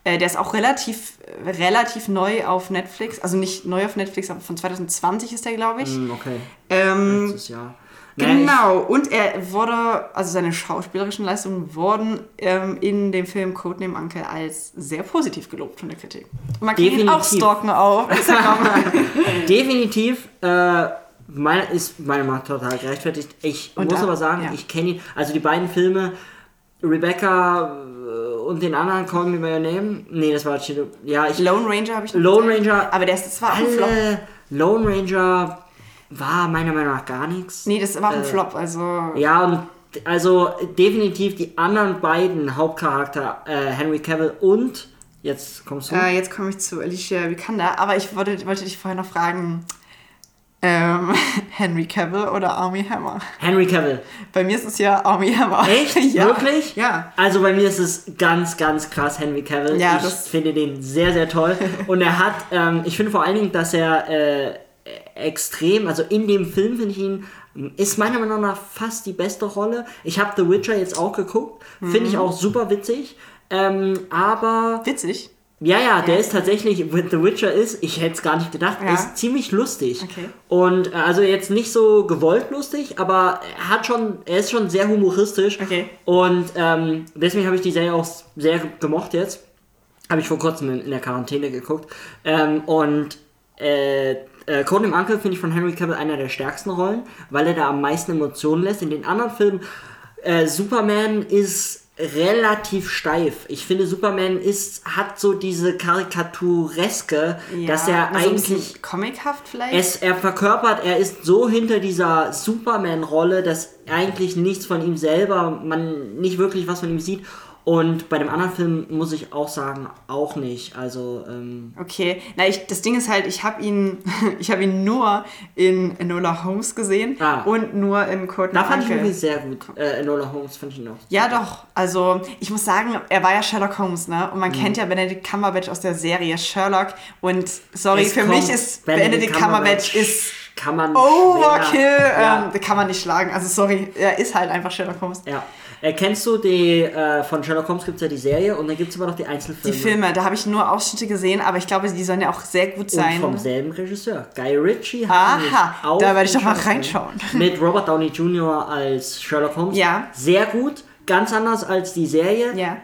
Äh, der ist auch relativ, relativ neu auf Netflix. Also nicht neu auf Netflix, aber von 2020 ist der, glaube ich. Mm, okay. Ähm, Letztes Jahr. Genau, und er wurde, also seine schauspielerischen Leistungen wurden ähm, in dem Film Codename Uncle als sehr positiv gelobt von der Kritik. Und man kann Definitiv. ihn auch stalken auf Definitiv. Äh, meine, ist meiner Meinung nach total gerechtfertigt. Ich und muss da, aber sagen, ja. ich kenne ihn, also die beiden Filme, Rebecca äh, und den anderen Call Me By Your Name. Nee, das war ja ich Lone Ranger habe ich noch Lone. Ranger. Aber der ist, das war auch ein Flop. Lone Ranger war meiner Meinung nach gar nichts. Nee, das war ein äh, Flop, also. Ja, und also definitiv die anderen beiden Hauptcharakter, äh, Henry Cavill und jetzt kommst du. Äh, jetzt komme ich zu Alicia Vikander, aber ich wollte, wollte dich vorher noch fragen. Ähm, Henry Cavill oder Army Hammer? Henry Cavill. Bei mir ist es ja Army Hammer. Echt? ja. Wirklich? Ja. Also bei mir ist es ganz, ganz krass Henry Cavill. Ja, ich finde den sehr, sehr toll. Und er hat, ähm, ich finde vor allen Dingen, dass er äh, extrem, also in dem Film finde ich ihn, ist meiner Meinung nach fast die beste Rolle. Ich habe The Witcher jetzt auch geguckt, mhm. finde ich auch super witzig, ähm, aber... Witzig? Ja, ja, der ja. ist tatsächlich, The Witcher ist, ich hätte es gar nicht gedacht, ja. ist ziemlich lustig. Okay. Und äh, also jetzt nicht so gewollt lustig, aber er hat schon, er ist schon sehr humoristisch. Okay. Und ähm, deswegen habe ich die Serie auch sehr gemocht jetzt. Habe ich vor kurzem in, in der Quarantäne geguckt. Ähm, und äh, äh, Codename Uncle finde ich von Henry Cavill einer der stärksten Rollen, weil er da am meisten Emotionen lässt. In den anderen Filmen, äh, Superman ist relativ steif. Ich finde, Superman ist, hat so diese Karikatureske, ja, dass er also eigentlich. Comichaft vielleicht? Es, er verkörpert, er ist so hinter dieser Superman-Rolle, dass eigentlich nichts von ihm selber, man nicht wirklich was von ihm sieht. Und bei dem anderen Film muss ich auch sagen, auch nicht. Also ähm okay, na ich, das Ding ist halt, ich habe ihn, ich habe ihn nur in Enola Holmes gesehen ah. und nur in Code Da fand Uncle. ich ihn sehr gut. Äh, Enola Holmes fand ich noch. Ja doch, also ich muss sagen, er war ja Sherlock Holmes, ne? Und man mhm. kennt ja Benedict Cumberbatch aus der Serie Sherlock. Und sorry, es für mich ist Benedict, Benedict Cumberbatch, Cumberbatch ist kann man Overkill, ja. ähm, kann man nicht schlagen. Also sorry, er ist halt einfach Sherlock Holmes. Ja. Äh, kennst du die, äh, von Sherlock Holmes gibt es ja die Serie und dann gibt es aber noch die Einzelfilme. Die Filme, da habe ich nur Ausschnitte gesehen, aber ich glaube, die sollen ja auch sehr gut sein. Und vom selben Regisseur. Guy Ritchie hat Aha, da werde ich doch mal reinschauen. Mit Robert Downey Jr. als Sherlock Holmes. Ja. Sehr gut, ganz anders als die Serie. Ja.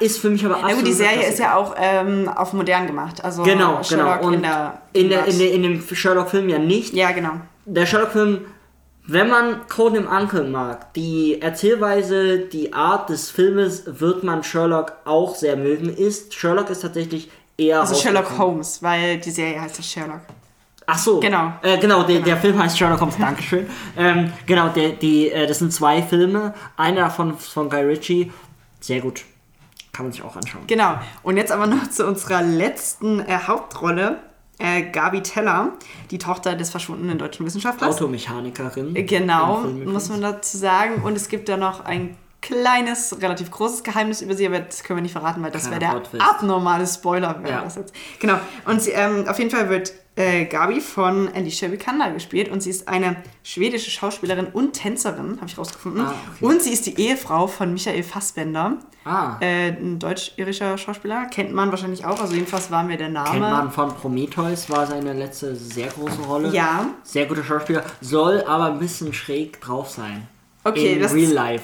Ist für mich aber absolut. Ja, gut, die Serie ist ja auch ähm, auf modern gemacht. Also genau, genau. Sherlock genau. Und in, der, in, der, in, der, in dem Sherlock-Film ja nicht. Ja, genau. Der Sherlock-Film wenn man Code im Uncle mag, die Erzählweise, die Art des Filmes wird man Sherlock auch sehr mögen. Ist Sherlock ist tatsächlich eher. Also Sherlock Holmes, weil die Serie heißt ja Sherlock. Ach so. Genau. Äh, genau, der, genau. der Film heißt Sherlock Holmes, Dankeschön. ähm, genau, der, die, äh, das sind zwei Filme. Einer davon von Guy Ritchie. Sehr gut. Kann man sich auch anschauen. Genau. Und jetzt aber noch zu unserer letzten äh, Hauptrolle äh, Gabi Teller, die Tochter des verschwundenen deutschen Wissenschaftlers. Automechanikerin. Äh, genau, muss man dazu sagen. Und es gibt da noch ein kleines, relativ großes Geheimnis über sie, aber das können wir nicht verraten, weil das wäre der abnormale Spoiler. Ja. Das jetzt. Genau. Und sie, ähm, auf jeden Fall wird äh, Gabi von Alicia Vikander gespielt und sie ist eine schwedische Schauspielerin und Tänzerin, habe ich rausgefunden. Ah, okay. Und sie ist die Ehefrau von Michael Fassbender, ah. äh, ein deutsch-irischer Schauspieler. Kennt man wahrscheinlich auch, also jedenfalls war mir der Name. Kennt man von Prometheus, war seine letzte sehr große Rolle. Ja. Sehr guter Schauspieler, soll aber ein bisschen schräg drauf sein. Okay, das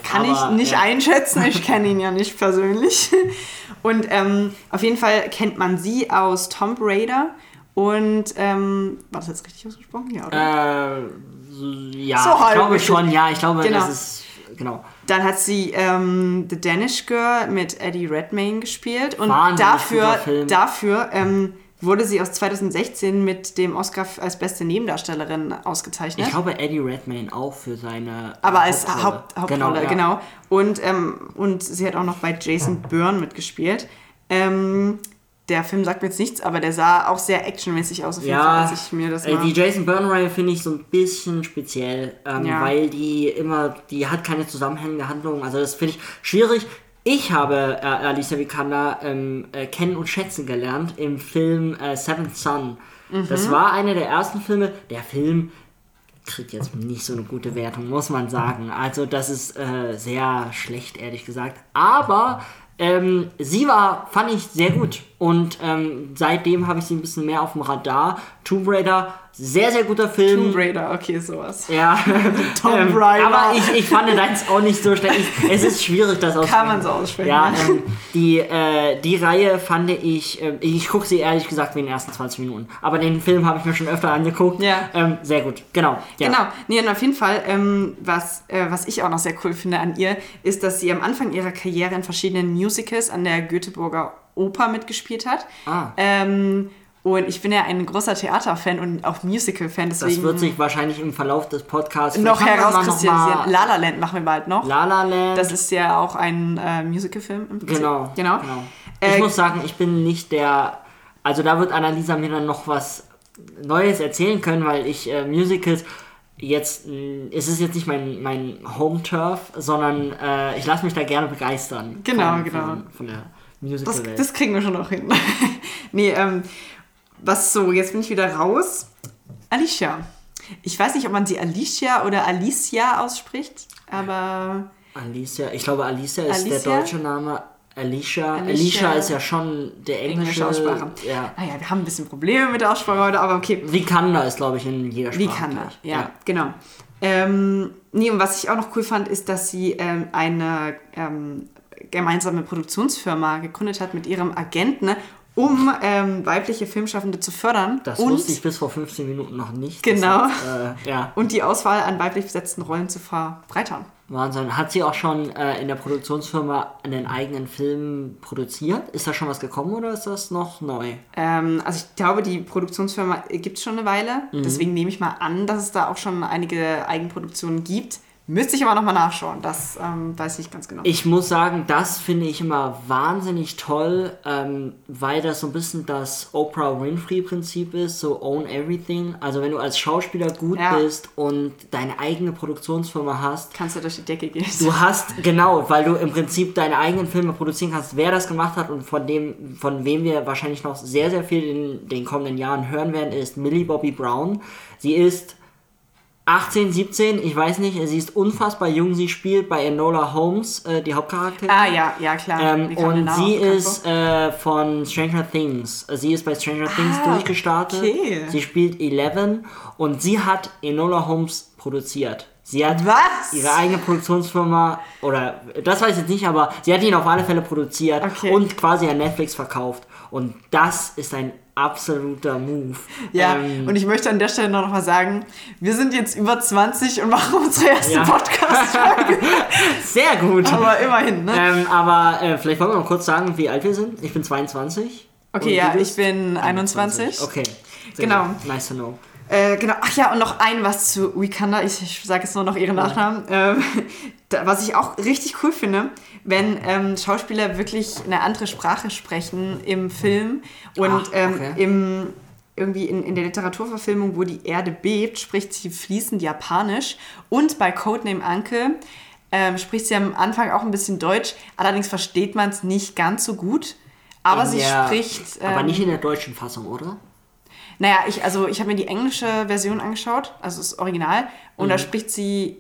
kann aber, ich nicht ja. einschätzen. Ich kenne ihn ja nicht persönlich. Und ähm, auf jeden Fall kennt man sie aus Tomb Raider und ähm, war das jetzt richtig ausgesprochen? Ja, oder? Äh, ja, so ich glaube schon, ja, ich glaube, genau. das ist. Genau. Dann hat sie ähm, The Danish Girl mit Eddie Redmayne gespielt und Wahnsinn, dafür, dafür ähm, wurde sie aus 2016 mit dem Oscar als beste Nebendarstellerin ausgezeichnet. Ich glaube Eddie Redmayne auch für seine. Aber als Hauptrolle, Haupt, Hauptrolle genau. Ja. genau. Und, ähm, und sie hat auch noch bei Jason Byrne mitgespielt. Ähm, der Film sagt mir jetzt nichts, aber der sah auch sehr actionmäßig aus, auf jeden ja, Fall, als ich mir das mal... Die Jason Bourne-Reihe finde ich so ein bisschen speziell, ähm, ja. weil die immer, die hat keine zusammenhängende Handlung, also das finde ich schwierig. Ich habe äh, Alicia Vikander ähm, äh, kennen und schätzen gelernt im Film äh, Seventh Son. Mhm. Das war einer der ersten Filme. Der Film kriegt jetzt nicht so eine gute Wertung, muss man sagen. Also das ist äh, sehr schlecht, ehrlich gesagt. Aber ähm, sie war, fand ich sehr gut. Und ähm, seitdem habe ich sie ein bisschen mehr auf dem Radar. Tomb Raider sehr, sehr guter Film. Tomb Raider, okay, sowas. Ja. Tomb ähm, Raider. aber ich, ich fand deins auch nicht so schlecht. Ich, es ist schwierig, das auszusprechen. Kann man so aussprechen. Ja, ähm, die, äh, die Reihe fand ich, äh, ich gucke sie ehrlich gesagt wie in den ersten 20 Minuten. Aber den Film habe ich mir schon öfter angeguckt. Ja. Ähm, sehr gut, genau. Ja. Genau, nee, und auf jeden Fall, ähm, was, äh, was ich auch noch sehr cool finde an ihr, ist, dass sie am Anfang ihrer Karriere in verschiedenen Musicals an der Göteborger Oper mitgespielt hat. Ah. Ähm, und ich bin ja ein großer Theaterfan und auch Musical-Fan. Das wird sich wahrscheinlich im Verlauf des Podcasts noch herauskristallisieren. La La Land machen wir bald noch. La La Land. Das ist ja auch ein äh, Musical-Film. Genau. genau. genau. Ich äh, muss sagen, ich bin nicht der. Also da wird Annalisa mir dann noch was Neues erzählen können, weil ich äh, Musicals jetzt mh, es ist jetzt nicht mein, mein Home-Turf, sondern äh, ich lasse mich da gerne begeistern. Genau, von, genau. Von, von der Musical-Welt. Das, das, kriegen wir schon noch hin. nee, ähm, was so, jetzt bin ich wieder raus. Alicia. Ich weiß nicht, ob man sie Alicia oder Alicia ausspricht, aber. Alicia, ich glaube, Alicia ist Alicia? der deutsche Name. Alicia. Alicia. Alicia ist ja schon der englische, englische Aussprache. Ja. Naja, ah wir haben ein bisschen Probleme mit der Aussprache heute, aber okay. Vikanda ist, glaube ich, in jeder Sprache. Vikanda, ja, ja, genau. Ähm, nee, und was ich auch noch cool fand, ist, dass sie ähm, eine ähm, gemeinsame Produktionsfirma gegründet hat mit ihrem Agenten ne? um ähm, weibliche Filmschaffende zu fördern. Das und, wusste ich bis vor 15 Minuten noch nicht. Genau. Hat, äh, ja. Und die Auswahl an weiblich besetzten Rollen zu verbreitern. Wahnsinn. Hat sie auch schon äh, in der Produktionsfirma einen eigenen Film produziert? Ist da schon was gekommen oder ist das noch neu? Ähm, also ich glaube, die Produktionsfirma gibt es schon eine Weile. Mhm. Deswegen nehme ich mal an, dass es da auch schon einige Eigenproduktionen gibt. Müsste ich aber nochmal nachschauen, das ähm, weiß ich ganz genau. Ich muss sagen, das finde ich immer wahnsinnig toll, ähm, weil das so ein bisschen das Oprah Winfrey-Prinzip ist, so own everything. Also wenn du als Schauspieler gut ja. bist und deine eigene Produktionsfirma hast. Kannst du durch die Decke gehen. Du hast, genau, weil du im Prinzip deine eigenen Filme produzieren kannst. Wer das gemacht hat und von dem, von wem wir wahrscheinlich noch sehr, sehr viel in den kommenden Jahren hören werden, ist Millie Bobby Brown. Sie ist 18, 17, ich weiß nicht, sie ist unfassbar jung, sie spielt bei Enola Holmes äh, die Hauptcharakterin. Ah ja, ja klar. Ähm, und sie ist äh, von Stranger Things. Sie ist bei Stranger ah, Things durchgestartet. Okay. Sie spielt Eleven und sie hat Enola Holmes produziert. Sie hat Was? ihre eigene Produktionsfirma, oder das weiß ich jetzt nicht, aber sie hat ihn auf alle Fälle produziert okay. und quasi an Netflix verkauft. Und das ist ein absoluter Move. Ja, ähm, und ich möchte an der Stelle noch mal sagen, wir sind jetzt über 20 und machen unsere erste ja. Podcast-Folge. Sehr gut. Aber immerhin, ne? Ähm, aber äh, vielleicht wollen wir noch kurz sagen, wie alt wir sind. Ich bin 22. Okay, ja, ich bin 21. 21. Okay. Genau. Good. Nice to know. Äh, genau, ach ja, und noch ein was zu Wakanda, ich, ich sage jetzt nur noch ihren Nachnamen, ähm, da, was ich auch richtig cool finde, wenn ähm, Schauspieler wirklich eine andere Sprache sprechen im Film und ach, ähm, okay. ähm, im, irgendwie in, in der Literaturverfilmung, wo die Erde bebt, spricht sie fließend Japanisch und bei Codename Anke ähm, spricht sie am Anfang auch ein bisschen Deutsch, allerdings versteht man es nicht ganz so gut. Aber in sie der, spricht. aber nicht in der deutschen Fassung, oder? Naja, ich, also ich habe mir die englische Version angeschaut, also das Original, und mhm. da spricht sie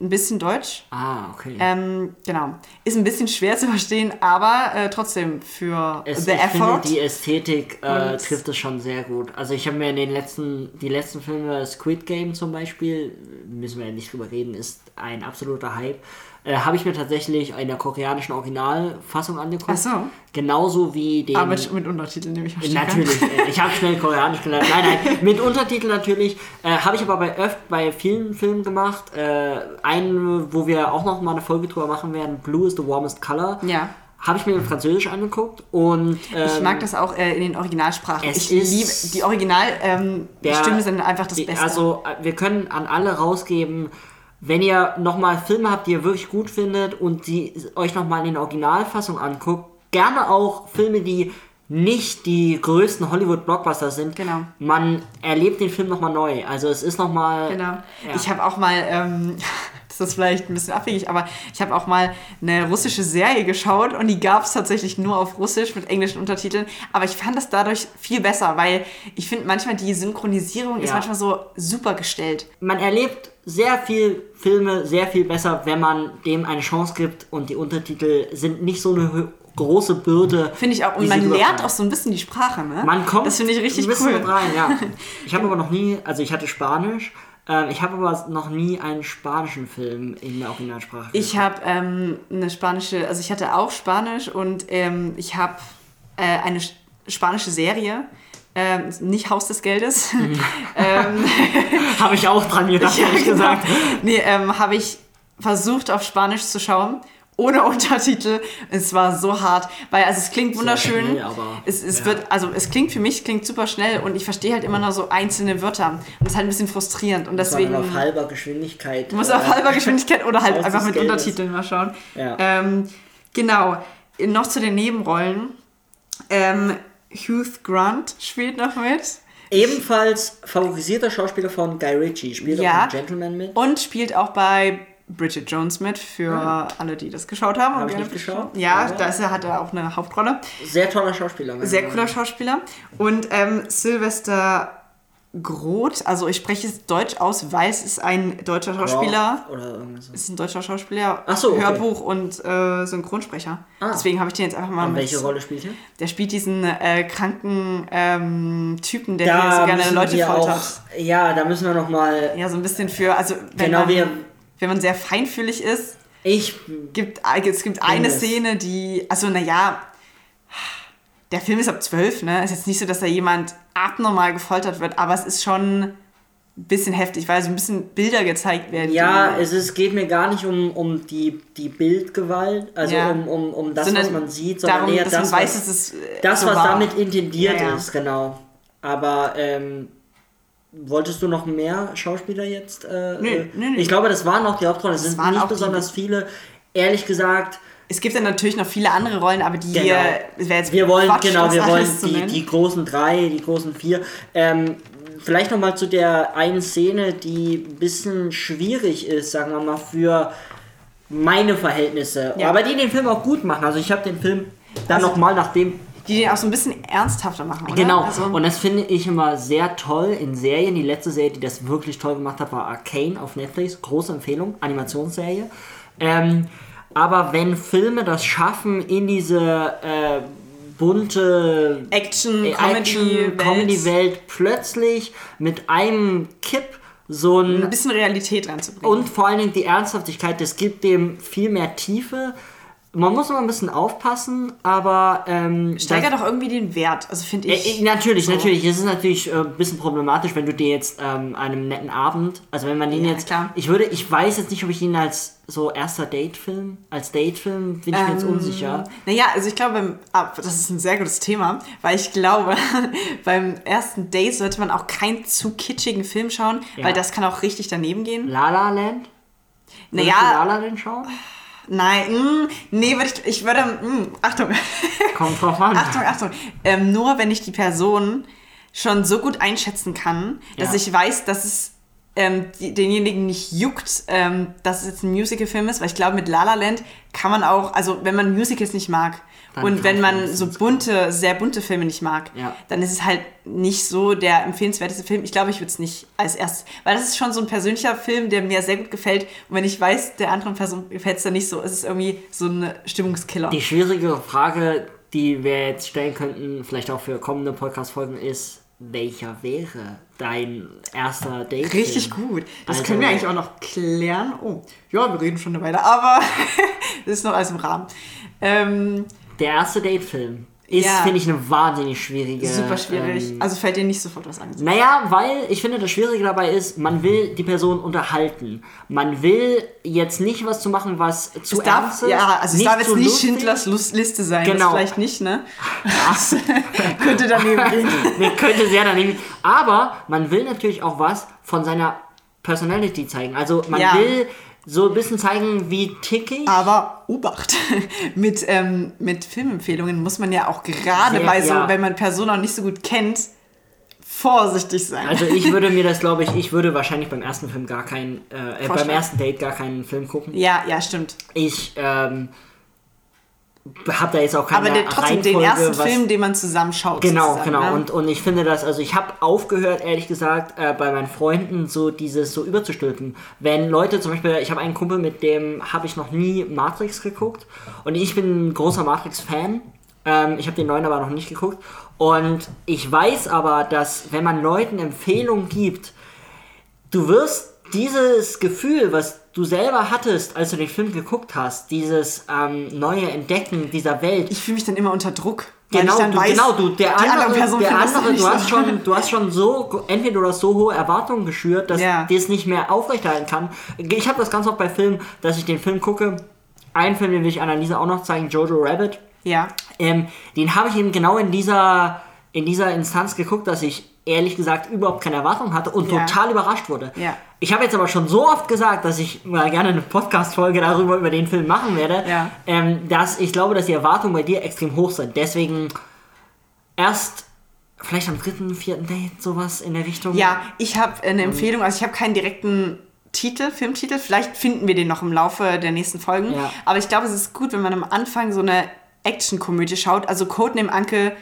ein bisschen Deutsch. Ah, okay. Ähm, genau. Ist ein bisschen schwer zu verstehen, aber äh, trotzdem für es, the ich effort. Finde, die Ästhetik äh, trifft es schon sehr gut. Also ich habe mir in den letzten, die letzten Filme Squid Game zum Beispiel, müssen wir ja nicht drüber reden, ist ein absoluter Hype. Äh, habe ich mir tatsächlich in der koreanischen Originalfassung angeguckt. Ach so. Genauso wie den. Aber mit, Untertiteln nehme ich auch Natürlich. Äh, ich habe schnell Koreanisch gelernt. Nein, nein, mit Untertiteln natürlich. Äh, habe ich aber bei, öft, bei vielen Filmen gemacht. Äh, einen, wo wir auch noch mal eine Folge drüber machen werden: Blue is the warmest color. Ja. Habe ich mir in Französisch angeguckt und ähm, ich mag das auch äh, in den Originalsprachen. ich liebe die Originalstimmen ähm, sind einfach das Beste. Also äh, wir können an alle rausgeben, wenn ihr nochmal Filme habt, die ihr wirklich gut findet und die euch nochmal in der Originalfassung anguckt, gerne auch Filme, die nicht die größten Hollywood-Blockbuster sind. Genau. Man erlebt den Film nochmal neu. Also es ist nochmal. Genau. Ja. Ich habe auch mal, ähm, ist das vielleicht ein bisschen abwegig, aber ich habe auch mal eine russische Serie geschaut und die gab es tatsächlich nur auf Russisch mit englischen Untertiteln. Aber ich fand das dadurch viel besser, weil ich finde manchmal die Synchronisierung ja. ist manchmal so super gestellt. Man erlebt sehr viel Filme sehr viel besser, wenn man dem eine Chance gibt und die Untertitel sind nicht so eine große Bürde. Finde ich auch. Und man lernt auch so ein bisschen die Sprache, ne? Man kommt das finde ich richtig ein bisschen cool. mit rein, ja. Ich habe aber noch nie, also ich hatte Spanisch, ähm, ich habe aber noch nie einen spanischen Film in der Originalsprache. Ich habe ähm, eine spanische, also ich hatte auch Spanisch und ähm, ich habe äh, eine spanische Serie. Ähm, nicht Haus des Geldes. Mhm. ähm, habe ich auch dran gedacht, ja, ehrlich gesagt. Genau. Nee, ähm, habe ich versucht auf Spanisch zu schauen ohne Untertitel. Es war so hart, weil also es klingt wunderschön. Schnell, aber, es, es ja. wird, also es klingt für mich klingt super schnell und ich verstehe halt immer nur so einzelne Wörter und das ist halt ein bisschen frustrierend und deswegen. auf halber Geschwindigkeit. Du musst äh, auf halber Geschwindigkeit oder halt einfach mit Geldes. Untertiteln mal schauen. Ja. Ähm, genau. Noch zu den Nebenrollen. Ähm, Hugh Grant spielt noch mit. Ebenfalls favorisierter Schauspieler von Guy Ritchie, spielt ja. auch Gentleman mit. Und spielt auch bei Bridget Jones mit, für ja. alle, die das geschaut haben. Habe ich nicht geschaut. Ja, ja. da ist er, hat er auch eine Hauptrolle. Sehr toller Schauspieler. Sehr cooler Schauspieler. Und ähm, Sylvester Groth, also ich spreche es deutsch aus, weil es ist ein deutscher Schauspieler. Oder irgendwas. Ist ein deutscher Schauspieler. Ach so, okay. Hörbuch und äh, Synchronsprecher. Ah. Deswegen habe ich den jetzt einfach mal. Und welche Rolle spielt er? Der spielt diesen äh, kranken ähm, Typen, der so gerne Leute foltert. Ja, da müssen wir noch mal. Ja, so ein bisschen für, also genau, man, wir wenn man sehr feinfühlig ist. Ich. Gibt, es gibt eine es. Szene, die. Also, naja. Der Film ist ab 12, ne? Es ist jetzt nicht so, dass da jemand abnormal gefoltert wird, aber es ist schon ein bisschen heftig, weil so ein bisschen Bilder gezeigt werden. Ja, es ist, geht mir gar nicht um, um die, die Bildgewalt, also ja. um, um, um das, sondern was man sieht, sondern darum, eher dass das, man weiß, was, dass es äh, das, so was war. damit intendiert ja, ja. ist, genau. Aber ähm, Wolltest du noch mehr Schauspieler jetzt? Äh, nee, äh, nee, nee. Ich glaube, das waren auch die Hauptrollen. Es sind nicht besonders viele. Ehrlich gesagt. Es gibt dann natürlich noch viele andere Rollen, aber die genau. jetzt wir wollen Quatsch, genau, wir wollen die, die großen drei, die großen vier. Ähm, vielleicht noch mal zu der einen Szene, die ein bisschen schwierig ist, sagen wir mal für meine Verhältnisse, ja. aber die den Film auch gut machen. Also ich habe den Film dann also, noch mal nachdem die den auch so ein bisschen ernsthafter machen, oder? Genau, also und das finde ich immer sehr toll in Serien. Die letzte Serie, die das wirklich toll gemacht hat, war Arcane auf Netflix. Große Empfehlung, Animationsserie. Ähm, aber wenn Filme das schaffen, in diese äh, bunte Action-Comedy-Welt Comedy plötzlich mit einem Kipp so ein, ein bisschen Realität reinzubringen. Und vor allen Dingen die Ernsthaftigkeit, das gibt dem viel mehr Tiefe man muss immer ein bisschen aufpassen, aber. Ähm, Steigert doch irgendwie den Wert, also finde ich. Äh, natürlich, so. natürlich. Es ist natürlich äh, ein bisschen problematisch, wenn du dir jetzt ähm, einem netten Abend, also wenn man den ja, jetzt. Klar. Ich würde, ich weiß jetzt nicht, ob ich ihn als so erster Date-Film, als Date-Film, bin ich ähm, mir jetzt ähm, unsicher. Naja, also ich glaube, ah, das ist ein sehr gutes Thema, weil ich glaube, beim ersten Date sollte man auch keinen zu kitschigen Film schauen, ja. weil das kann auch richtig daneben gehen. La La Land? Naja. La La Land schauen? Nein, mh, mm, nee, würde ich, ich würde, mh, mm, Achtung. Kommt drauf an. Achtung, Achtung. Ähm, nur wenn ich die Person schon so gut einschätzen kann, dass ja. ich weiß, dass es ähm, die, denjenigen nicht juckt, ähm, dass es jetzt ein Musical-Film ist, weil ich glaube, mit La La Land kann man auch, also wenn man Musicals nicht mag dann und wenn man so bunte, sehr bunte Filme nicht mag, ja. dann ist es halt nicht so der empfehlenswerteste Film. Ich glaube, ich würde es nicht als erstes, weil das ist schon so ein persönlicher Film, der mir sehr gut gefällt und wenn ich weiß, der anderen Person gefällt es dann nicht so, ist es irgendwie so ein Stimmungskiller. Die schwierige Frage, die wir jetzt stellen könnten, vielleicht auch für kommende Podcast-Folgen ist, welcher wäre dein erster Date? Richtig gut. Das also, können wir eigentlich auch noch klären. Oh, ja, wir reden schon eine Weile, aber das ist noch alles im Rahmen. Ähm, der erste Date-Film ist, ja. finde ich, eine wahnsinnig schwierige. Super schwierig. Ähm, also fällt dir nicht sofort was an. Naja, weil ich finde, das Schwierige dabei ist, man will die Person unterhalten. Man will jetzt nicht was zu machen, was zu es darf, ist. Ja, also es darf jetzt nicht lustig. Schindlers Liste sein. Genau. Das vielleicht nicht, ne? Das könnte daneben gehen. nee, könnte sehr daneben gehen. Aber man will natürlich auch was von seiner Personality zeigen. Also man ja. will so ein bisschen zeigen, wie tickig. Aber Obacht, mit, ähm, mit Filmempfehlungen muss man ja auch gerade bei so, ja. wenn man Personen auch nicht so gut kennt, vorsichtig sein. Also ich würde mir das, glaube ich, ich würde wahrscheinlich beim ersten Film gar keinen, äh, beim ersten Date gar keinen Film gucken. Ja, ja, stimmt. Ich ähm, habe da jetzt auch keine Aber der, trotzdem Reihenfolge, den ersten was, Film, den man zusammen schaut. Genau, zusammen, genau. Ne? Und, und ich finde das, also ich habe aufgehört, ehrlich gesagt, äh, bei meinen Freunden so dieses so überzustülpen. Wenn Leute zum Beispiel, ich habe einen Kumpel, mit dem habe ich noch nie Matrix geguckt und ich bin ein großer Matrix-Fan. Ähm, ich habe den neuen aber noch nicht geguckt. Und ich weiß aber, dass wenn man Leuten Empfehlungen gibt, du wirst dieses Gefühl, was du selber hattest, als du den Film geguckt hast, dieses ähm, neue Entdecken dieser Welt. Ich fühle mich dann immer unter Druck. Genau, du, weiß, genau, du, der andere, Person der andere du, hast schon, du hast schon so, entweder du hast so hohe Erwartungen geschürt, dass ja. dir es nicht mehr aufrechterhalten kann. Ich habe das ganz oft bei Filmen, dass ich den Film gucke. Einen Film, den will ich Annalisa auch noch zeigen, Jojo Rabbit. Ja. Ähm, den habe ich eben genau in dieser, in dieser Instanz geguckt, dass ich ehrlich gesagt überhaupt keine Erwartung hatte und ja. total überrascht wurde. Ja. Ich habe jetzt aber schon so oft gesagt, dass ich mal gerne eine Podcast-Folge darüber über den Film machen werde, ja. ähm, dass ich glaube, dass die Erwartungen bei dir extrem hoch sind. Deswegen erst vielleicht am dritten, vierten Date sowas in der Richtung. Ja, ich habe eine Empfehlung, also ich habe keinen direkten Titel, Filmtitel. Vielleicht finden wir den noch im Laufe der nächsten Folgen. Aber ich glaube, es ist gut, wenn man am Anfang so eine Actionkomödie schaut. Also Codename Anke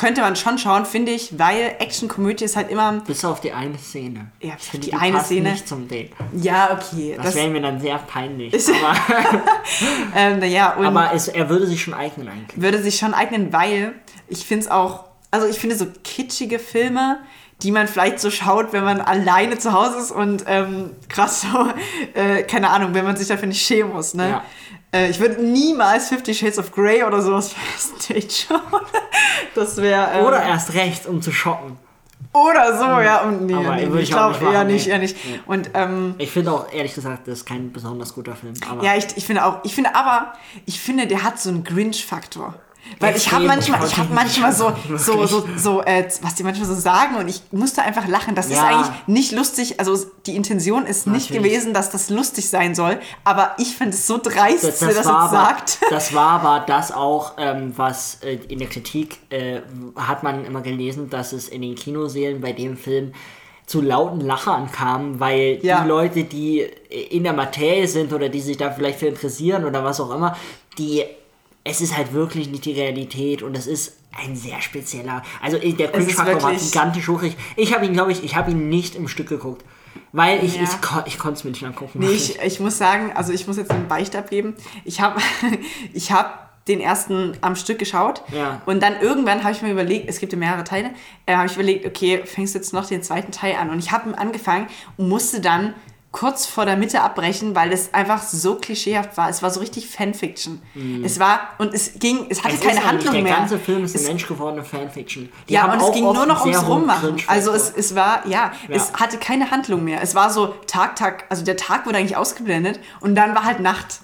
könnte man schon schauen, finde ich, weil Actionkomödie ist halt immer. Bis auf die eine Szene. Ja, ich finde, die, die eine Szene. nicht zum Date. Ja, okay. Das, das wäre mir dann sehr peinlich. aber, ähm, ja, aber es, er würde sich schon eignen eigentlich. Würde sich schon eignen, weil ich finde es auch. Also ich finde so kitschige Filme, die man vielleicht so schaut, wenn man alleine zu Hause ist und ähm, krass so, äh, keine Ahnung, wenn man sich dafür nicht schämen muss. Ne? Ja. Äh, ich würde niemals Fifty Shades of Grey oder sowas Stage schauen. Das wäre. Ähm, oder erst recht, um zu schocken. Oder so, ja. Und nee, aber nee, ich, ich glaube eher nicht, eher nicht. Nee. Und, ähm, ich finde auch, ehrlich gesagt, das ist kein besonders guter Film. ja, ich, ich finde auch, ich finde aber, ich finde, der hat so einen Grinch-Faktor. Weil ich habe manchmal, ich habe manchmal so, so, so, so äh, was die manchmal so sagen und ich musste einfach lachen. Das ja. ist eigentlich nicht lustig. Also die Intention ist nicht Natürlich. gewesen, dass das lustig sein soll. Aber ich finde es so dreist, dass er das sagt. Das war aber das auch, ähm, was äh, in der Kritik äh, hat man immer gelesen, dass es in den Kinosälen bei dem Film zu lauten Lachern kam, weil ja. die Leute, die in der Materie sind oder die sich da vielleicht für interessieren oder was auch immer, die es ist halt wirklich nicht die Realität und es ist ein sehr spezieller. Also der Cringe-Faktor war gigantisch hoch. Ich, ich habe ihn, glaube ich, ich habe ihn nicht im Stück geguckt. Weil ich, ja. ich, ich, ich konnte es mir nicht angucken. Nee, ich, ich muss sagen, also ich muss jetzt einen Beicht geben. Ich habe ich hab den ersten am Stück geschaut. Ja. Und dann irgendwann habe ich mir überlegt, es gibt ja mehrere Teile, äh, habe ich überlegt, okay, fängst du jetzt noch den zweiten Teil an. Und ich habe angefangen und musste dann kurz vor der Mitte abbrechen, weil es einfach so klischeehaft war. Es war so richtig Fanfiction. Mm. Es war, und es ging, es hatte es keine Handlung der mehr. Der ganze Film ist eine menschgewordene Fanfiction. Die ja, und es ging nur noch ums Rummachen. Also es, es war, ja, ja, es hatte keine Handlung mehr. Es war so Tag, Tag, also der Tag wurde eigentlich ausgeblendet und dann war halt Nacht.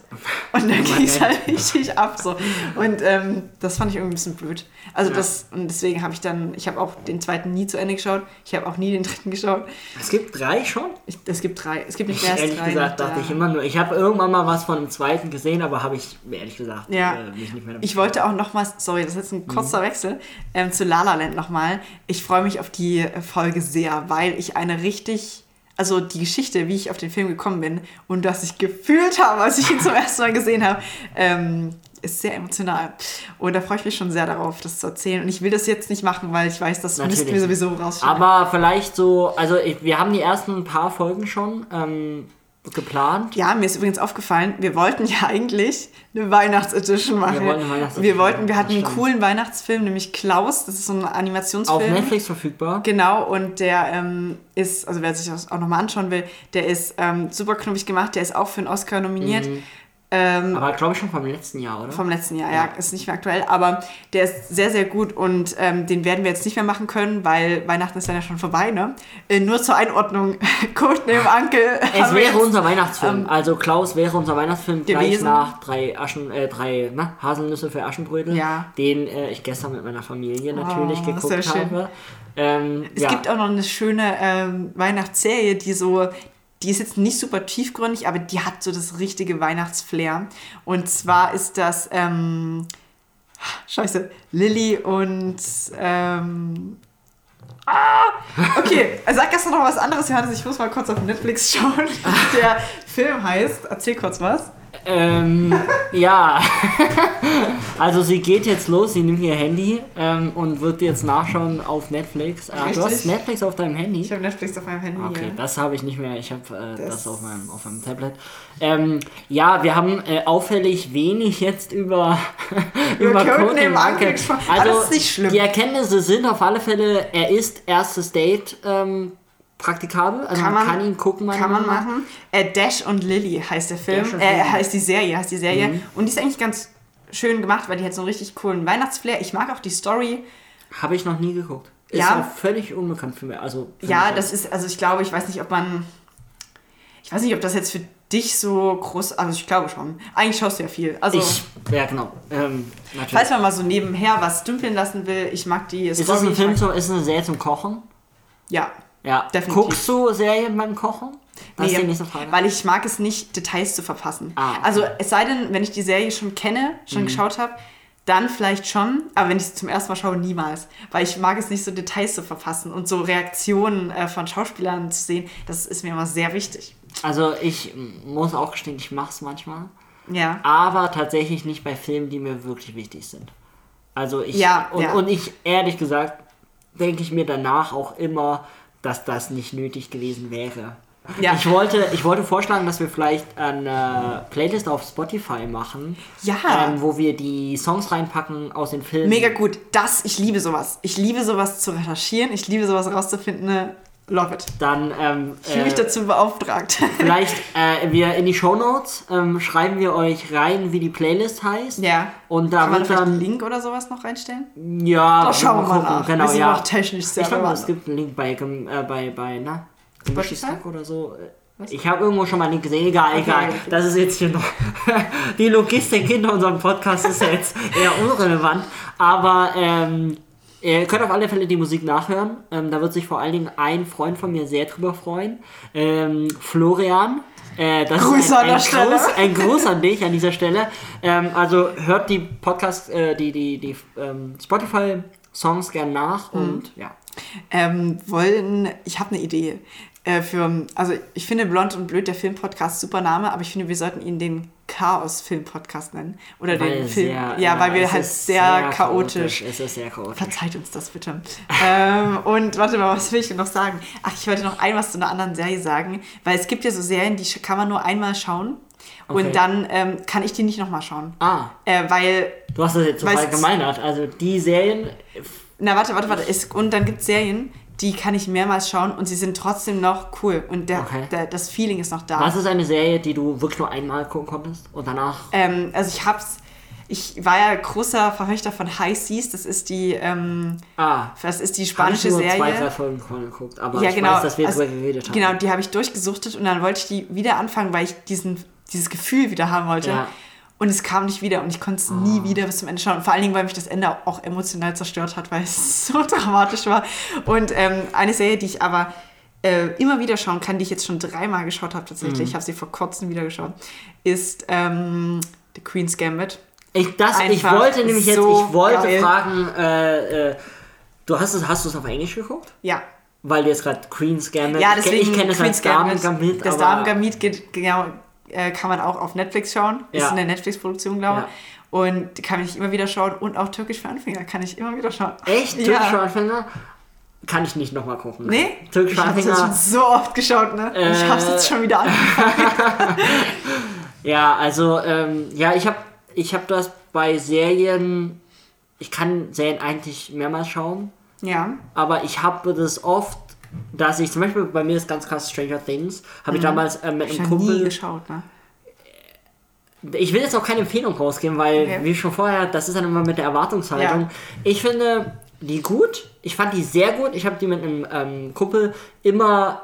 Und dann ging es halt richtig ab so. Und ähm, das fand ich irgendwie ein bisschen blöd. Also ja. das, und deswegen habe ich dann, ich habe auch den zweiten nie zu Ende geschaut. Ich habe auch nie den dritten geschaut. Es gibt drei schon? Ich, es gibt drei. Es gibt nicht mehr als ehrlich drei. gesagt dachte ich immer nur, ich habe irgendwann mal was von dem zweiten gesehen, aber habe ich, ehrlich gesagt, ja. äh, mich nicht mehr Ich wollte auch nochmal, sorry, das ist jetzt ein kurzer mhm. Wechsel, ähm, zu La La Land nochmal. Ich freue mich auf die Folge sehr, weil ich eine richtig also die Geschichte, wie ich auf den Film gekommen bin und was ich gefühlt habe, als ich ihn zum ersten Mal gesehen habe, ähm, ist sehr emotional. Und da freue ich mich schon sehr darauf, das zu erzählen. Und ich will das jetzt nicht machen, weil ich weiß, das müssten wir sowieso rausschneiden. Aber vielleicht so, also ich, wir haben die ersten paar Folgen schon. Ähm, geplant. Ja, mir ist übrigens aufgefallen, wir wollten ja eigentlich eine Weihnachtsedition machen. Wir, wollten Weihnachtsedition wir wollten, wir hatten einen coolen Weihnachtsfilm, nämlich Klaus, das ist so ein Animationsfilm. Auf Netflix verfügbar. Genau, und der ähm, ist, also wer sich das auch nochmal anschauen will, der ist ähm, super knubbig gemacht, der ist auch für einen Oscar nominiert. Mhm. Ähm, aber glaube ich schon vom letzten Jahr, oder? Vom letzten Jahr, ja. ja. ist nicht mehr aktuell. Aber der ist sehr, sehr gut und ähm, den werden wir jetzt nicht mehr machen können, weil Weihnachten ist dann ja schon vorbei, ne? Äh, nur zur Einordnung, Codename Ankel. Es wäre unser Weihnachtsfilm. Ähm, also Klaus wäre unser Weihnachtsfilm gewesen. gleich nach drei, Aschen, äh, drei na, Haselnüsse für Aschenbrödel, ja. den äh, ich gestern mit meiner Familie natürlich oh, geguckt habe. Ähm, es ja. gibt auch noch eine schöne ähm, Weihnachtsserie, die so die ist jetzt nicht super tiefgründig, aber die hat so das richtige Weihnachtsflair. Und zwar ist das, ähm, scheiße, Lilly und, ähm, Ah! Okay, er sagt gestern noch was anderes, Johannes. Ich muss mal kurz auf Netflix schauen. Der Film heißt, erzähl kurz was. Ähm, ja. also sie geht jetzt los, sie nimmt ihr Handy ähm, und wird jetzt nachschauen auf Netflix. Äh, du hast Netflix auf deinem Handy? Ich habe Netflix auf meinem Handy. Okay, ja. das habe ich nicht mehr. Ich habe äh, das, das, auf, meinem, auf meinem Tablet. Ähm, ja, wir haben äh, auffällig wenig jetzt über, über Code im Market. Also, das ist nicht schlimm. die Erkenntnisse sind auf alle Fälle, er ist erstes Date. Ähm, praktikabel. Also kann man, man kann ihn gucken. Kann man machen. Äh, Dash und Lily heißt der Film. Äh, heißt die Serie, heißt die Serie. Mhm. Und die ist eigentlich ganz schön gemacht, weil die hat so einen richtig coolen Weihnachtsflair. Ich mag auch die Story. Habe ich noch nie geguckt. Ist ja. völlig unbekannt für mich. Also für ja, mich das ist, also ich glaube, ich weiß nicht, ob man. Ich weiß nicht, ob das jetzt für dich so groß. Also ich glaube schon. Eigentlich schaust du ja viel. Also, ich, ja, genau. Ähm, falls man mal so nebenher was dümpeln lassen will, ich mag die. Ist das ein Film, so, ist eine Serie zum Kochen? Ja. Ja, definitiv. Guckst du Serien beim Kochen? Das nee, Frage. weil ich mag es nicht, Details zu verpassen. Ah, okay. Also es sei denn, wenn ich die Serie schon kenne, schon mhm. geschaut habe, dann vielleicht schon, aber wenn ich sie zum ersten Mal schaue, niemals. Weil ich mag es nicht, so Details zu verfassen und so Reaktionen äh, von Schauspielern zu sehen, das ist mir immer sehr wichtig. Also ich muss auch gestehen, ich mache es manchmal. Ja. Aber tatsächlich nicht bei Filmen, die mir wirklich wichtig sind. Also ich, ja, und, ja. und ich, ehrlich gesagt, denke ich mir danach auch immer, dass das nicht nötig gewesen wäre. Ja. Ich, wollte, ich wollte vorschlagen, dass wir vielleicht eine Playlist auf Spotify machen. Ja. Ähm, wo wir die Songs reinpacken aus den Filmen. Mega gut. Das, ich liebe sowas. Ich liebe sowas zu recherchieren. Ich liebe sowas rauszufinden. Ne? Love it. Dann, ähm, ich fühle mich äh, dazu beauftragt. Vielleicht äh, wir in die Show Notes ähm, schreiben wir euch rein, wie die Playlist heißt. Ja. Und da Kann man vielleicht einen Link oder sowas noch reinstellen? Ja. Da schauen wir mal nach. Genau, wir ja. Auch technisch sehr Ich glaube, es gibt einen Link bei, äh, bei, bei na, Spotify oder so. Was? Ich habe irgendwo schon mal einen gesehen. Egal, okay, egal. Das ist jetzt hier noch. die Logistik hinter unserem Podcast ist ja jetzt eher unrelevant. Aber ähm, Ihr könnt auf alle Fälle die Musik nachhören. Ähm, da wird sich vor allen Dingen ein Freund von mir sehr drüber freuen. Ähm, Florian. Äh, das Grüße ist ein, ein, an der Stelle. Gruß, ein Gruß an dich an dieser Stelle. Ähm, also hört die Podcast, äh, die, die, die ähm, Spotify-Songs gern nach mhm. und ja. Ähm, wollen, ich habe eine Idee. Äh, für, also ich finde Blond und Blöd, der Filmpodcast, super Name, aber ich finde, wir sollten ihn den Chaos-Film-Podcast nennen. Oder weil den Film. Sehr, ja, weil wir halt sehr, sehr chaotisch. Es ist sehr chaotisch. Verzeiht uns das bitte. ähm, und warte mal, was will ich noch sagen? Ach, ich wollte noch ein was zu einer anderen Serie sagen, weil es gibt ja so Serien, die kann man nur einmal schauen. Okay. Und dann ähm, kann ich die nicht nochmal schauen. Ah. Äh, weil. Du hast das jetzt so verallgemeinert. Also die Serien. Na, warte, warte, warte. Es, und dann gibt es Serien, die kann ich mehrmals schauen und sie sind trotzdem noch cool und der, okay. der, das Feeling ist noch da. Was ist eine Serie, die du wirklich nur einmal gucken konntest und danach? Ähm, also ich hab's, ich war ja großer Verfechter von High Seas, das ist die, ähm, ah, das ist die spanische ich nur Serie. zwei, drei Folgen geguckt, aber ja, ich genau, weiß, dass wir also, darüber geredet haben. Genau, die habe ich durchgesuchtet und dann wollte ich die wieder anfangen, weil ich diesen, dieses Gefühl wieder haben wollte. Ja. Und es kam nicht wieder und ich konnte es nie wieder bis zum Ende schauen. vor allen Dingen, weil mich das Ende auch emotional zerstört hat, weil es so dramatisch war. Und ähm, eine Serie, die ich aber äh, immer wieder schauen kann, die ich jetzt schon dreimal geschaut habe tatsächlich, mhm. ich habe sie vor kurzem wieder geschaut, ist ähm, The Queen's Gambit. Ich, das, ich wollte nämlich so jetzt, ich wollte geil. fragen, äh, äh, du hast es, hast du es auf Englisch geguckt? Ja. Weil du jetzt gerade Queen's Gambit, ja, deswegen ich kenne es als Damen Gambit. Das Damen Gambit geht genau äh, kann man auch auf Netflix schauen. Ja. Ist eine Netflix-Produktion, glaube ich. Ja. Und kann ich immer wieder schauen. Und auch Türkisch für Anfänger kann ich immer wieder schauen. Echt? Türkisch für Anfänger? Kann ich nicht nochmal gucken. Nee? Türkisch für Anfänger. Ich habe schon so oft geschaut, ne? Äh, ich habe es jetzt schon wieder angefangen. ja, also, ähm, ja, ich habe ich hab das bei Serien... Ich kann Serien eigentlich mehrmals schauen. Ja. Aber ich habe das oft dass ich zum Beispiel bei mir ist ganz krass Stranger Things, habe mhm. ich damals äh, mit einem Kumpel. Nie geschaut, ne? Ich will jetzt auch keine Empfehlung rausgeben, weil, okay. wie schon vorher, das ist dann immer mit der Erwartungshaltung. Ja. Ich finde die gut. Ich fand die sehr gut. Ich habe die mit einem ähm, Kumpel immer.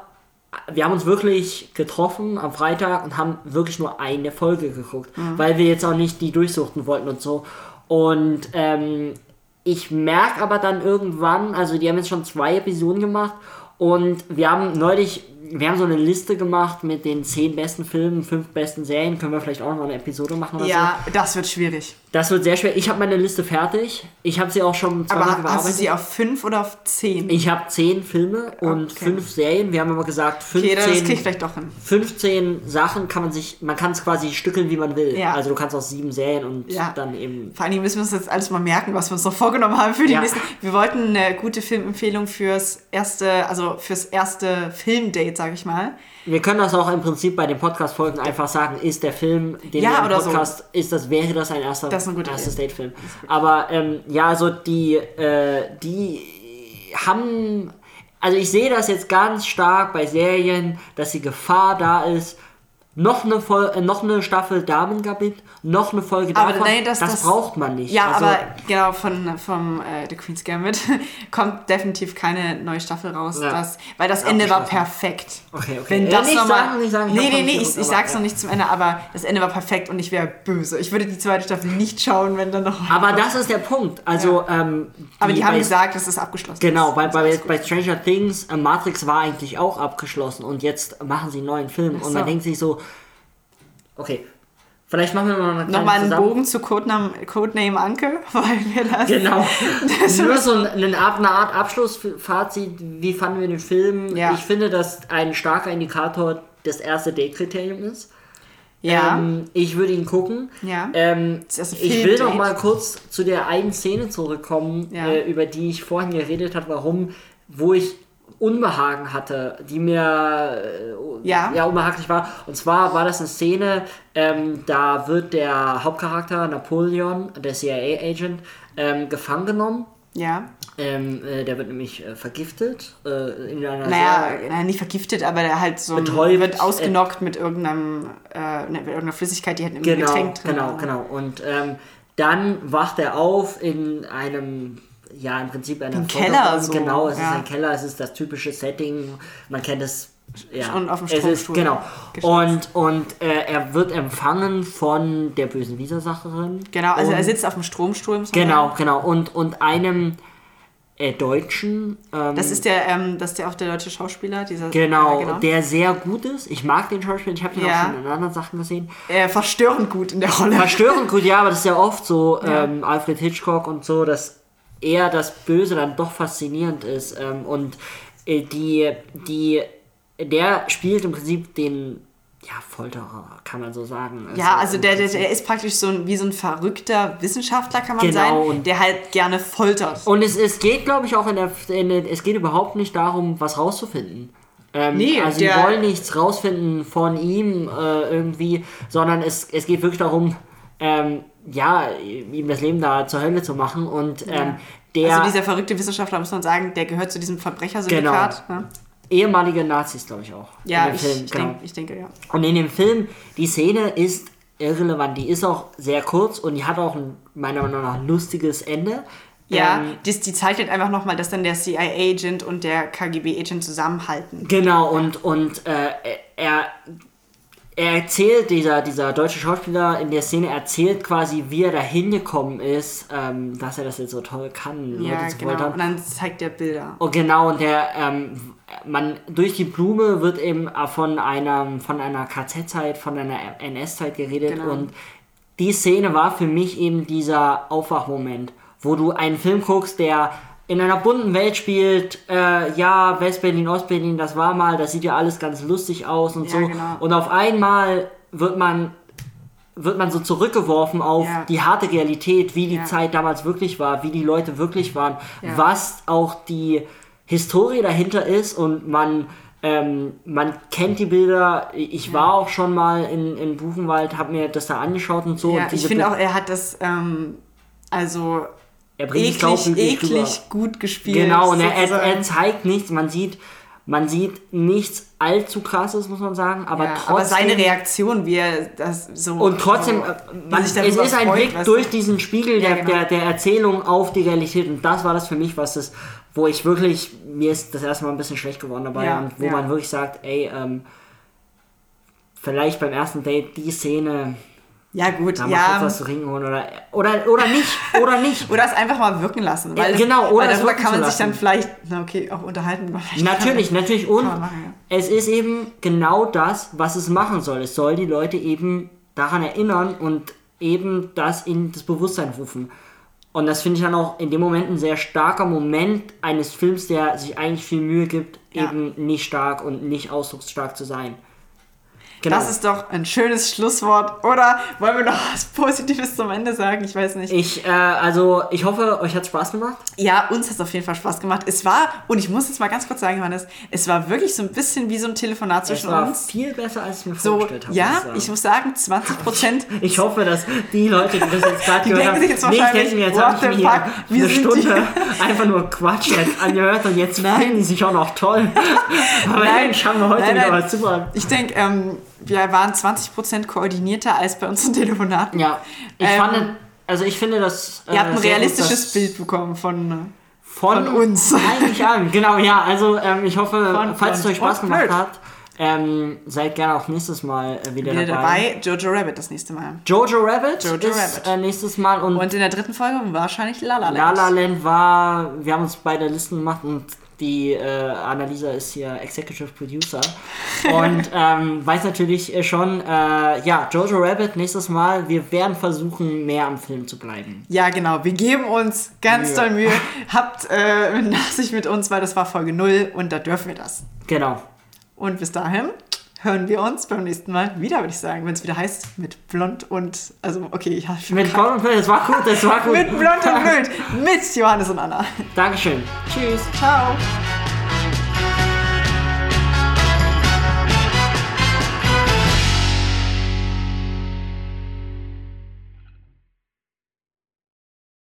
Wir haben uns wirklich getroffen am Freitag und haben wirklich nur eine Folge geguckt, mhm. weil wir jetzt auch nicht die durchsuchten wollten und so. Und ähm, ich merke aber dann irgendwann, also die haben jetzt schon zwei Episoden gemacht und wir haben neulich, wir haben so eine Liste gemacht mit den zehn besten Filmen, fünf besten Serien. Können wir vielleicht auch noch eine Episode machen oder Ja, so? das wird schwierig. Das wird sehr schwer. Ich habe meine Liste fertig. Ich habe sie auch schon zweimal aber gearbeitet. Hast du sie auf fünf oder auf zehn? Ich habe zehn Filme und okay. fünf Serien. Wir haben aber gesagt, 15, okay, das krieg ich vielleicht doch hin. 15 Sachen kann man sich, man kann es quasi stückeln, wie man will. Ja. Also du kannst auch sieben Serien und ja. dann eben... Vor allem müssen wir uns jetzt alles mal merken, was wir uns noch vorgenommen haben für die ja. nächsten... Wir wollten eine gute Filmempfehlung fürs erste, also fürs erste Filmdate, sage ich mal. Wir können das auch im Prinzip bei den Podcast-Folgen einfach sagen, ist der Film, den ja, wir im Podcast, so. ist das, wäre das ein erster, das ein erstes Date-Film. Aber ähm, ja, also die, äh, die haben, also ich sehe das jetzt ganz stark bei Serien, dass die Gefahr da ist, noch eine, Vol äh, noch eine Staffel Damengambit, noch eine Folge aber davon. Nee, das, das, das, braucht man nicht. Ja, also, aber genau, von vom äh, The Queen's Gambit kommt definitiv keine neue Staffel raus. Ja. Das, weil das Ende war perfekt. Okay, okay. Wenn das äh, nicht sagen, nicht sagen, nee, nee, nee, ich, ich sag's noch nicht zum Ende, aber das Ende war perfekt und ich wäre böse. Ich würde die zweite Staffel nicht schauen, wenn dann noch. Aber das ist der Punkt. Also, ja. ähm, aber die, die haben gesagt, dass es abgeschlossen genau, ist. Genau, bei, bei, bei Stranger Things, äh, Matrix war eigentlich auch abgeschlossen und jetzt machen sie einen neuen Film so. und man denkt sich so, okay, Vielleicht machen wir mal eine Nochmal einen Bogen zu Codename, Codename Anke, weil wir das. Genau. Das Nur so eine, eine Art Abschlussfazit. Wie fanden wir den Film? Ja. Ich finde, dass ein starker Indikator das erste Date-Kriterium ist. Ja. Ähm, ich würde ihn gucken. Ja. Ähm, ich will noch mal kurz zu der einen Szene zurückkommen, ja. äh, über die ich vorhin geredet habe, warum, wo ich Unbehagen hatte, die mir äh, ja. ja unbehaglich war. Und zwar war das eine Szene, ähm, da wird der Hauptcharakter Napoleon, der CIA-Agent, ähm, gefangen genommen. Ja. Ähm, äh, der wird nämlich äh, vergiftet. Äh, in einer naja, naja, nicht vergiftet, aber der halt so betäubt, wird ausgenockt mit irgendeinem, äh, mit irgendeiner Flüssigkeit, die halt im genau, Getränk drin Genau, genau. Und ähm, dann wacht er auf in einem ja im Prinzip einer ein Keller. So. Genau, es ja. ist ein Keller, es ist das typische Setting. Man kennt es. Ja, und auf dem Stromstuhl. genau. Und, und äh, er wird empfangen von der bösen Widersacherin. Genau, also und, er sitzt auf dem Stromstuhl. Genau, sagen. genau. Und, und einem äh, Deutschen. Ähm, das ist der, ähm, das ist der auch der deutsche Schauspieler, dieser. Genau, ja, genau, der sehr gut ist. Ich mag den Schauspieler, ich habe ihn ja. auch schon in anderen Sachen gesehen. Äh, verstörend gut in der Rolle. Verstörend gut, ja, aber das ist ja oft so, ja. Ähm, Alfred Hitchcock und so, dass eher das Böse dann doch faszinierend ist. Ähm, und äh, die, die, der spielt im Prinzip den ja, Folterer, kann man so sagen. Also ja, also der, der, der, ist praktisch so ein, wie so ein verrückter Wissenschaftler, kann man genau, sein, der halt gerne foltert. Und es, es geht, glaube ich, auch in der, in der, es geht überhaupt nicht darum, was rauszufinden. Ähm, nee, also sie wollen nichts rausfinden von ihm äh, irgendwie, sondern es, es geht wirklich darum, ähm, ja, ihm das Leben da zur Hölle zu machen. Und ähm, der. Also dieser verrückte Wissenschaftler, muss man sagen, der gehört zu diesem Verbrechersyndikat. Genau. Ne? Ehemalige Nazis, glaube ich auch. Ja, ich, Film, ich, genau. denk, ich denke, ja. Und in dem Film, die Szene ist irrelevant. Die ist auch sehr kurz und die hat auch ein, meiner Meinung nach, ein lustiges Ende. Ja, ähm, die, die zeichnet einfach nochmal, dass dann der CIA-Agent und der KGB-Agent zusammenhalten. Genau, und, und äh, er er erzählt, dieser, dieser deutsche Schauspieler in der Szene erzählt quasi, wie er da hingekommen ist, ähm, dass er das jetzt so toll kann. Ja, genau. Und dann zeigt er Bilder. Oh, genau, und der, ähm, man, durch die Blume wird eben von einer, von einer KZ-Zeit, von einer NS-Zeit geredet genau. und die Szene war für mich eben dieser Aufwachmoment, wo du einen Film guckst, der in einer bunten Welt spielt, äh, ja, West-Berlin, Ost-Berlin, das war mal, das sieht ja alles ganz lustig aus und ja, so. Genau. Und auf einmal wird man wird man so zurückgeworfen auf ja. die harte Realität, wie die ja. Zeit damals wirklich war, wie die Leute wirklich waren, was auch die Historie dahinter ist und man ähm, man kennt die Bilder. Ich war auch schon mal in, in Buchenwald, habe mir das da angeschaut und so. Ja, und ich finde auch, er hat das ähm, also er bringt eklig, glaub, eklig gut gespielt. Genau, und er, er, er, zeigt nichts, man sieht, man sieht nichts allzu krasses, muss man sagen, aber ja, trotzdem. Aber seine Reaktion, wie er das so. Und trotzdem, so, man, es ist ein Blick durch diesen Spiegel ja, der, genau. der, der Erzählung auf die Realität und das war das für mich, was das, wo ich wirklich, mir ist das erstmal ein bisschen schlecht geworden dabei ja, und wo man wirklich sagt, ey, ähm, vielleicht beim ersten Date die Szene Ja, gut, da ja. Mal was zu trinken oder, oder, oder nicht, oder nicht. oder es einfach mal wirken lassen. Weil ja, genau, oder weil darüber kann man sich dann vielleicht, na okay, auch unterhalten. Natürlich, natürlich. Und machen, ja. es ist eben genau das, was es machen soll. Es soll die Leute eben daran erinnern und eben das in das Bewusstsein rufen. Und das finde ich dann auch in dem Moment ein sehr starker Moment eines Films, der sich eigentlich viel Mühe gibt, ja. eben nicht stark und nicht ausdrucksstark zu sein. Genau. Das ist doch ein schönes Schlusswort. Oder wollen wir noch was Positives zum Ende sagen? Ich weiß nicht. Ich, äh, also, ich hoffe, euch hat Spaß gemacht. Ja, uns hat es auf jeden Fall Spaß gemacht. Es war, und ich muss jetzt mal ganz kurz sagen, Johannes, es war wirklich so ein bisschen wie so ein Telefonat zwischen es war uns. viel besser, als ich mir so, vorgestellt habe. Ja, ich, ich, muss sagen, 20 Prozent. ich hoffe, dass die Leute, die das jetzt gerade gehört haben, nicht denken, jetzt habe ich mir eine Stunde einfach nur Quatsch jetzt angehört und jetzt fühlen die sich auch noch toll. Aber nein, ich habe heute nein, wieder nein. was super. Ich denke, ähm, wir waren 20% koordinierter als bei unseren Telefonaten. Ja, ich ähm, fand, also ich finde das. Äh, ihr habt ein realistisches gut, Bild bekommen von, von, von uns. Eigentlich an, genau, ja. Also ähm, ich hoffe, von, falls es euch Spaß gemacht hat, ähm, seid gerne auch nächstes Mal äh, wieder, wieder dabei. dabei. Jojo Rabbit das nächste Mal. Jojo Rabbit Jojo ist Rabbit. Äh, nächstes Mal. Und, und in der dritten Folge wahrscheinlich La La Land. La La Land war, wir haben uns beide Listen gemacht und die äh, Annalisa ist hier Executive Producer und ähm, weiß natürlich äh, schon, äh, ja, Jojo Rabbit nächstes Mal. Wir werden versuchen, mehr am Film zu bleiben. Ja, genau. Wir geben uns ganz Mühe. doll Mühe. Habt äh, Nachsicht mit uns, weil das war Folge 0 und da dürfen wir das. Genau. Und bis dahin hören wir uns beim nächsten Mal wieder, würde ich sagen, wenn es wieder heißt, mit Blond und, also okay, ich habe Mit Blond und Blöd, das war gut, das war gut. mit Blond und Blöd, mit Johannes und Anna. Dankeschön. Tschüss. Ciao.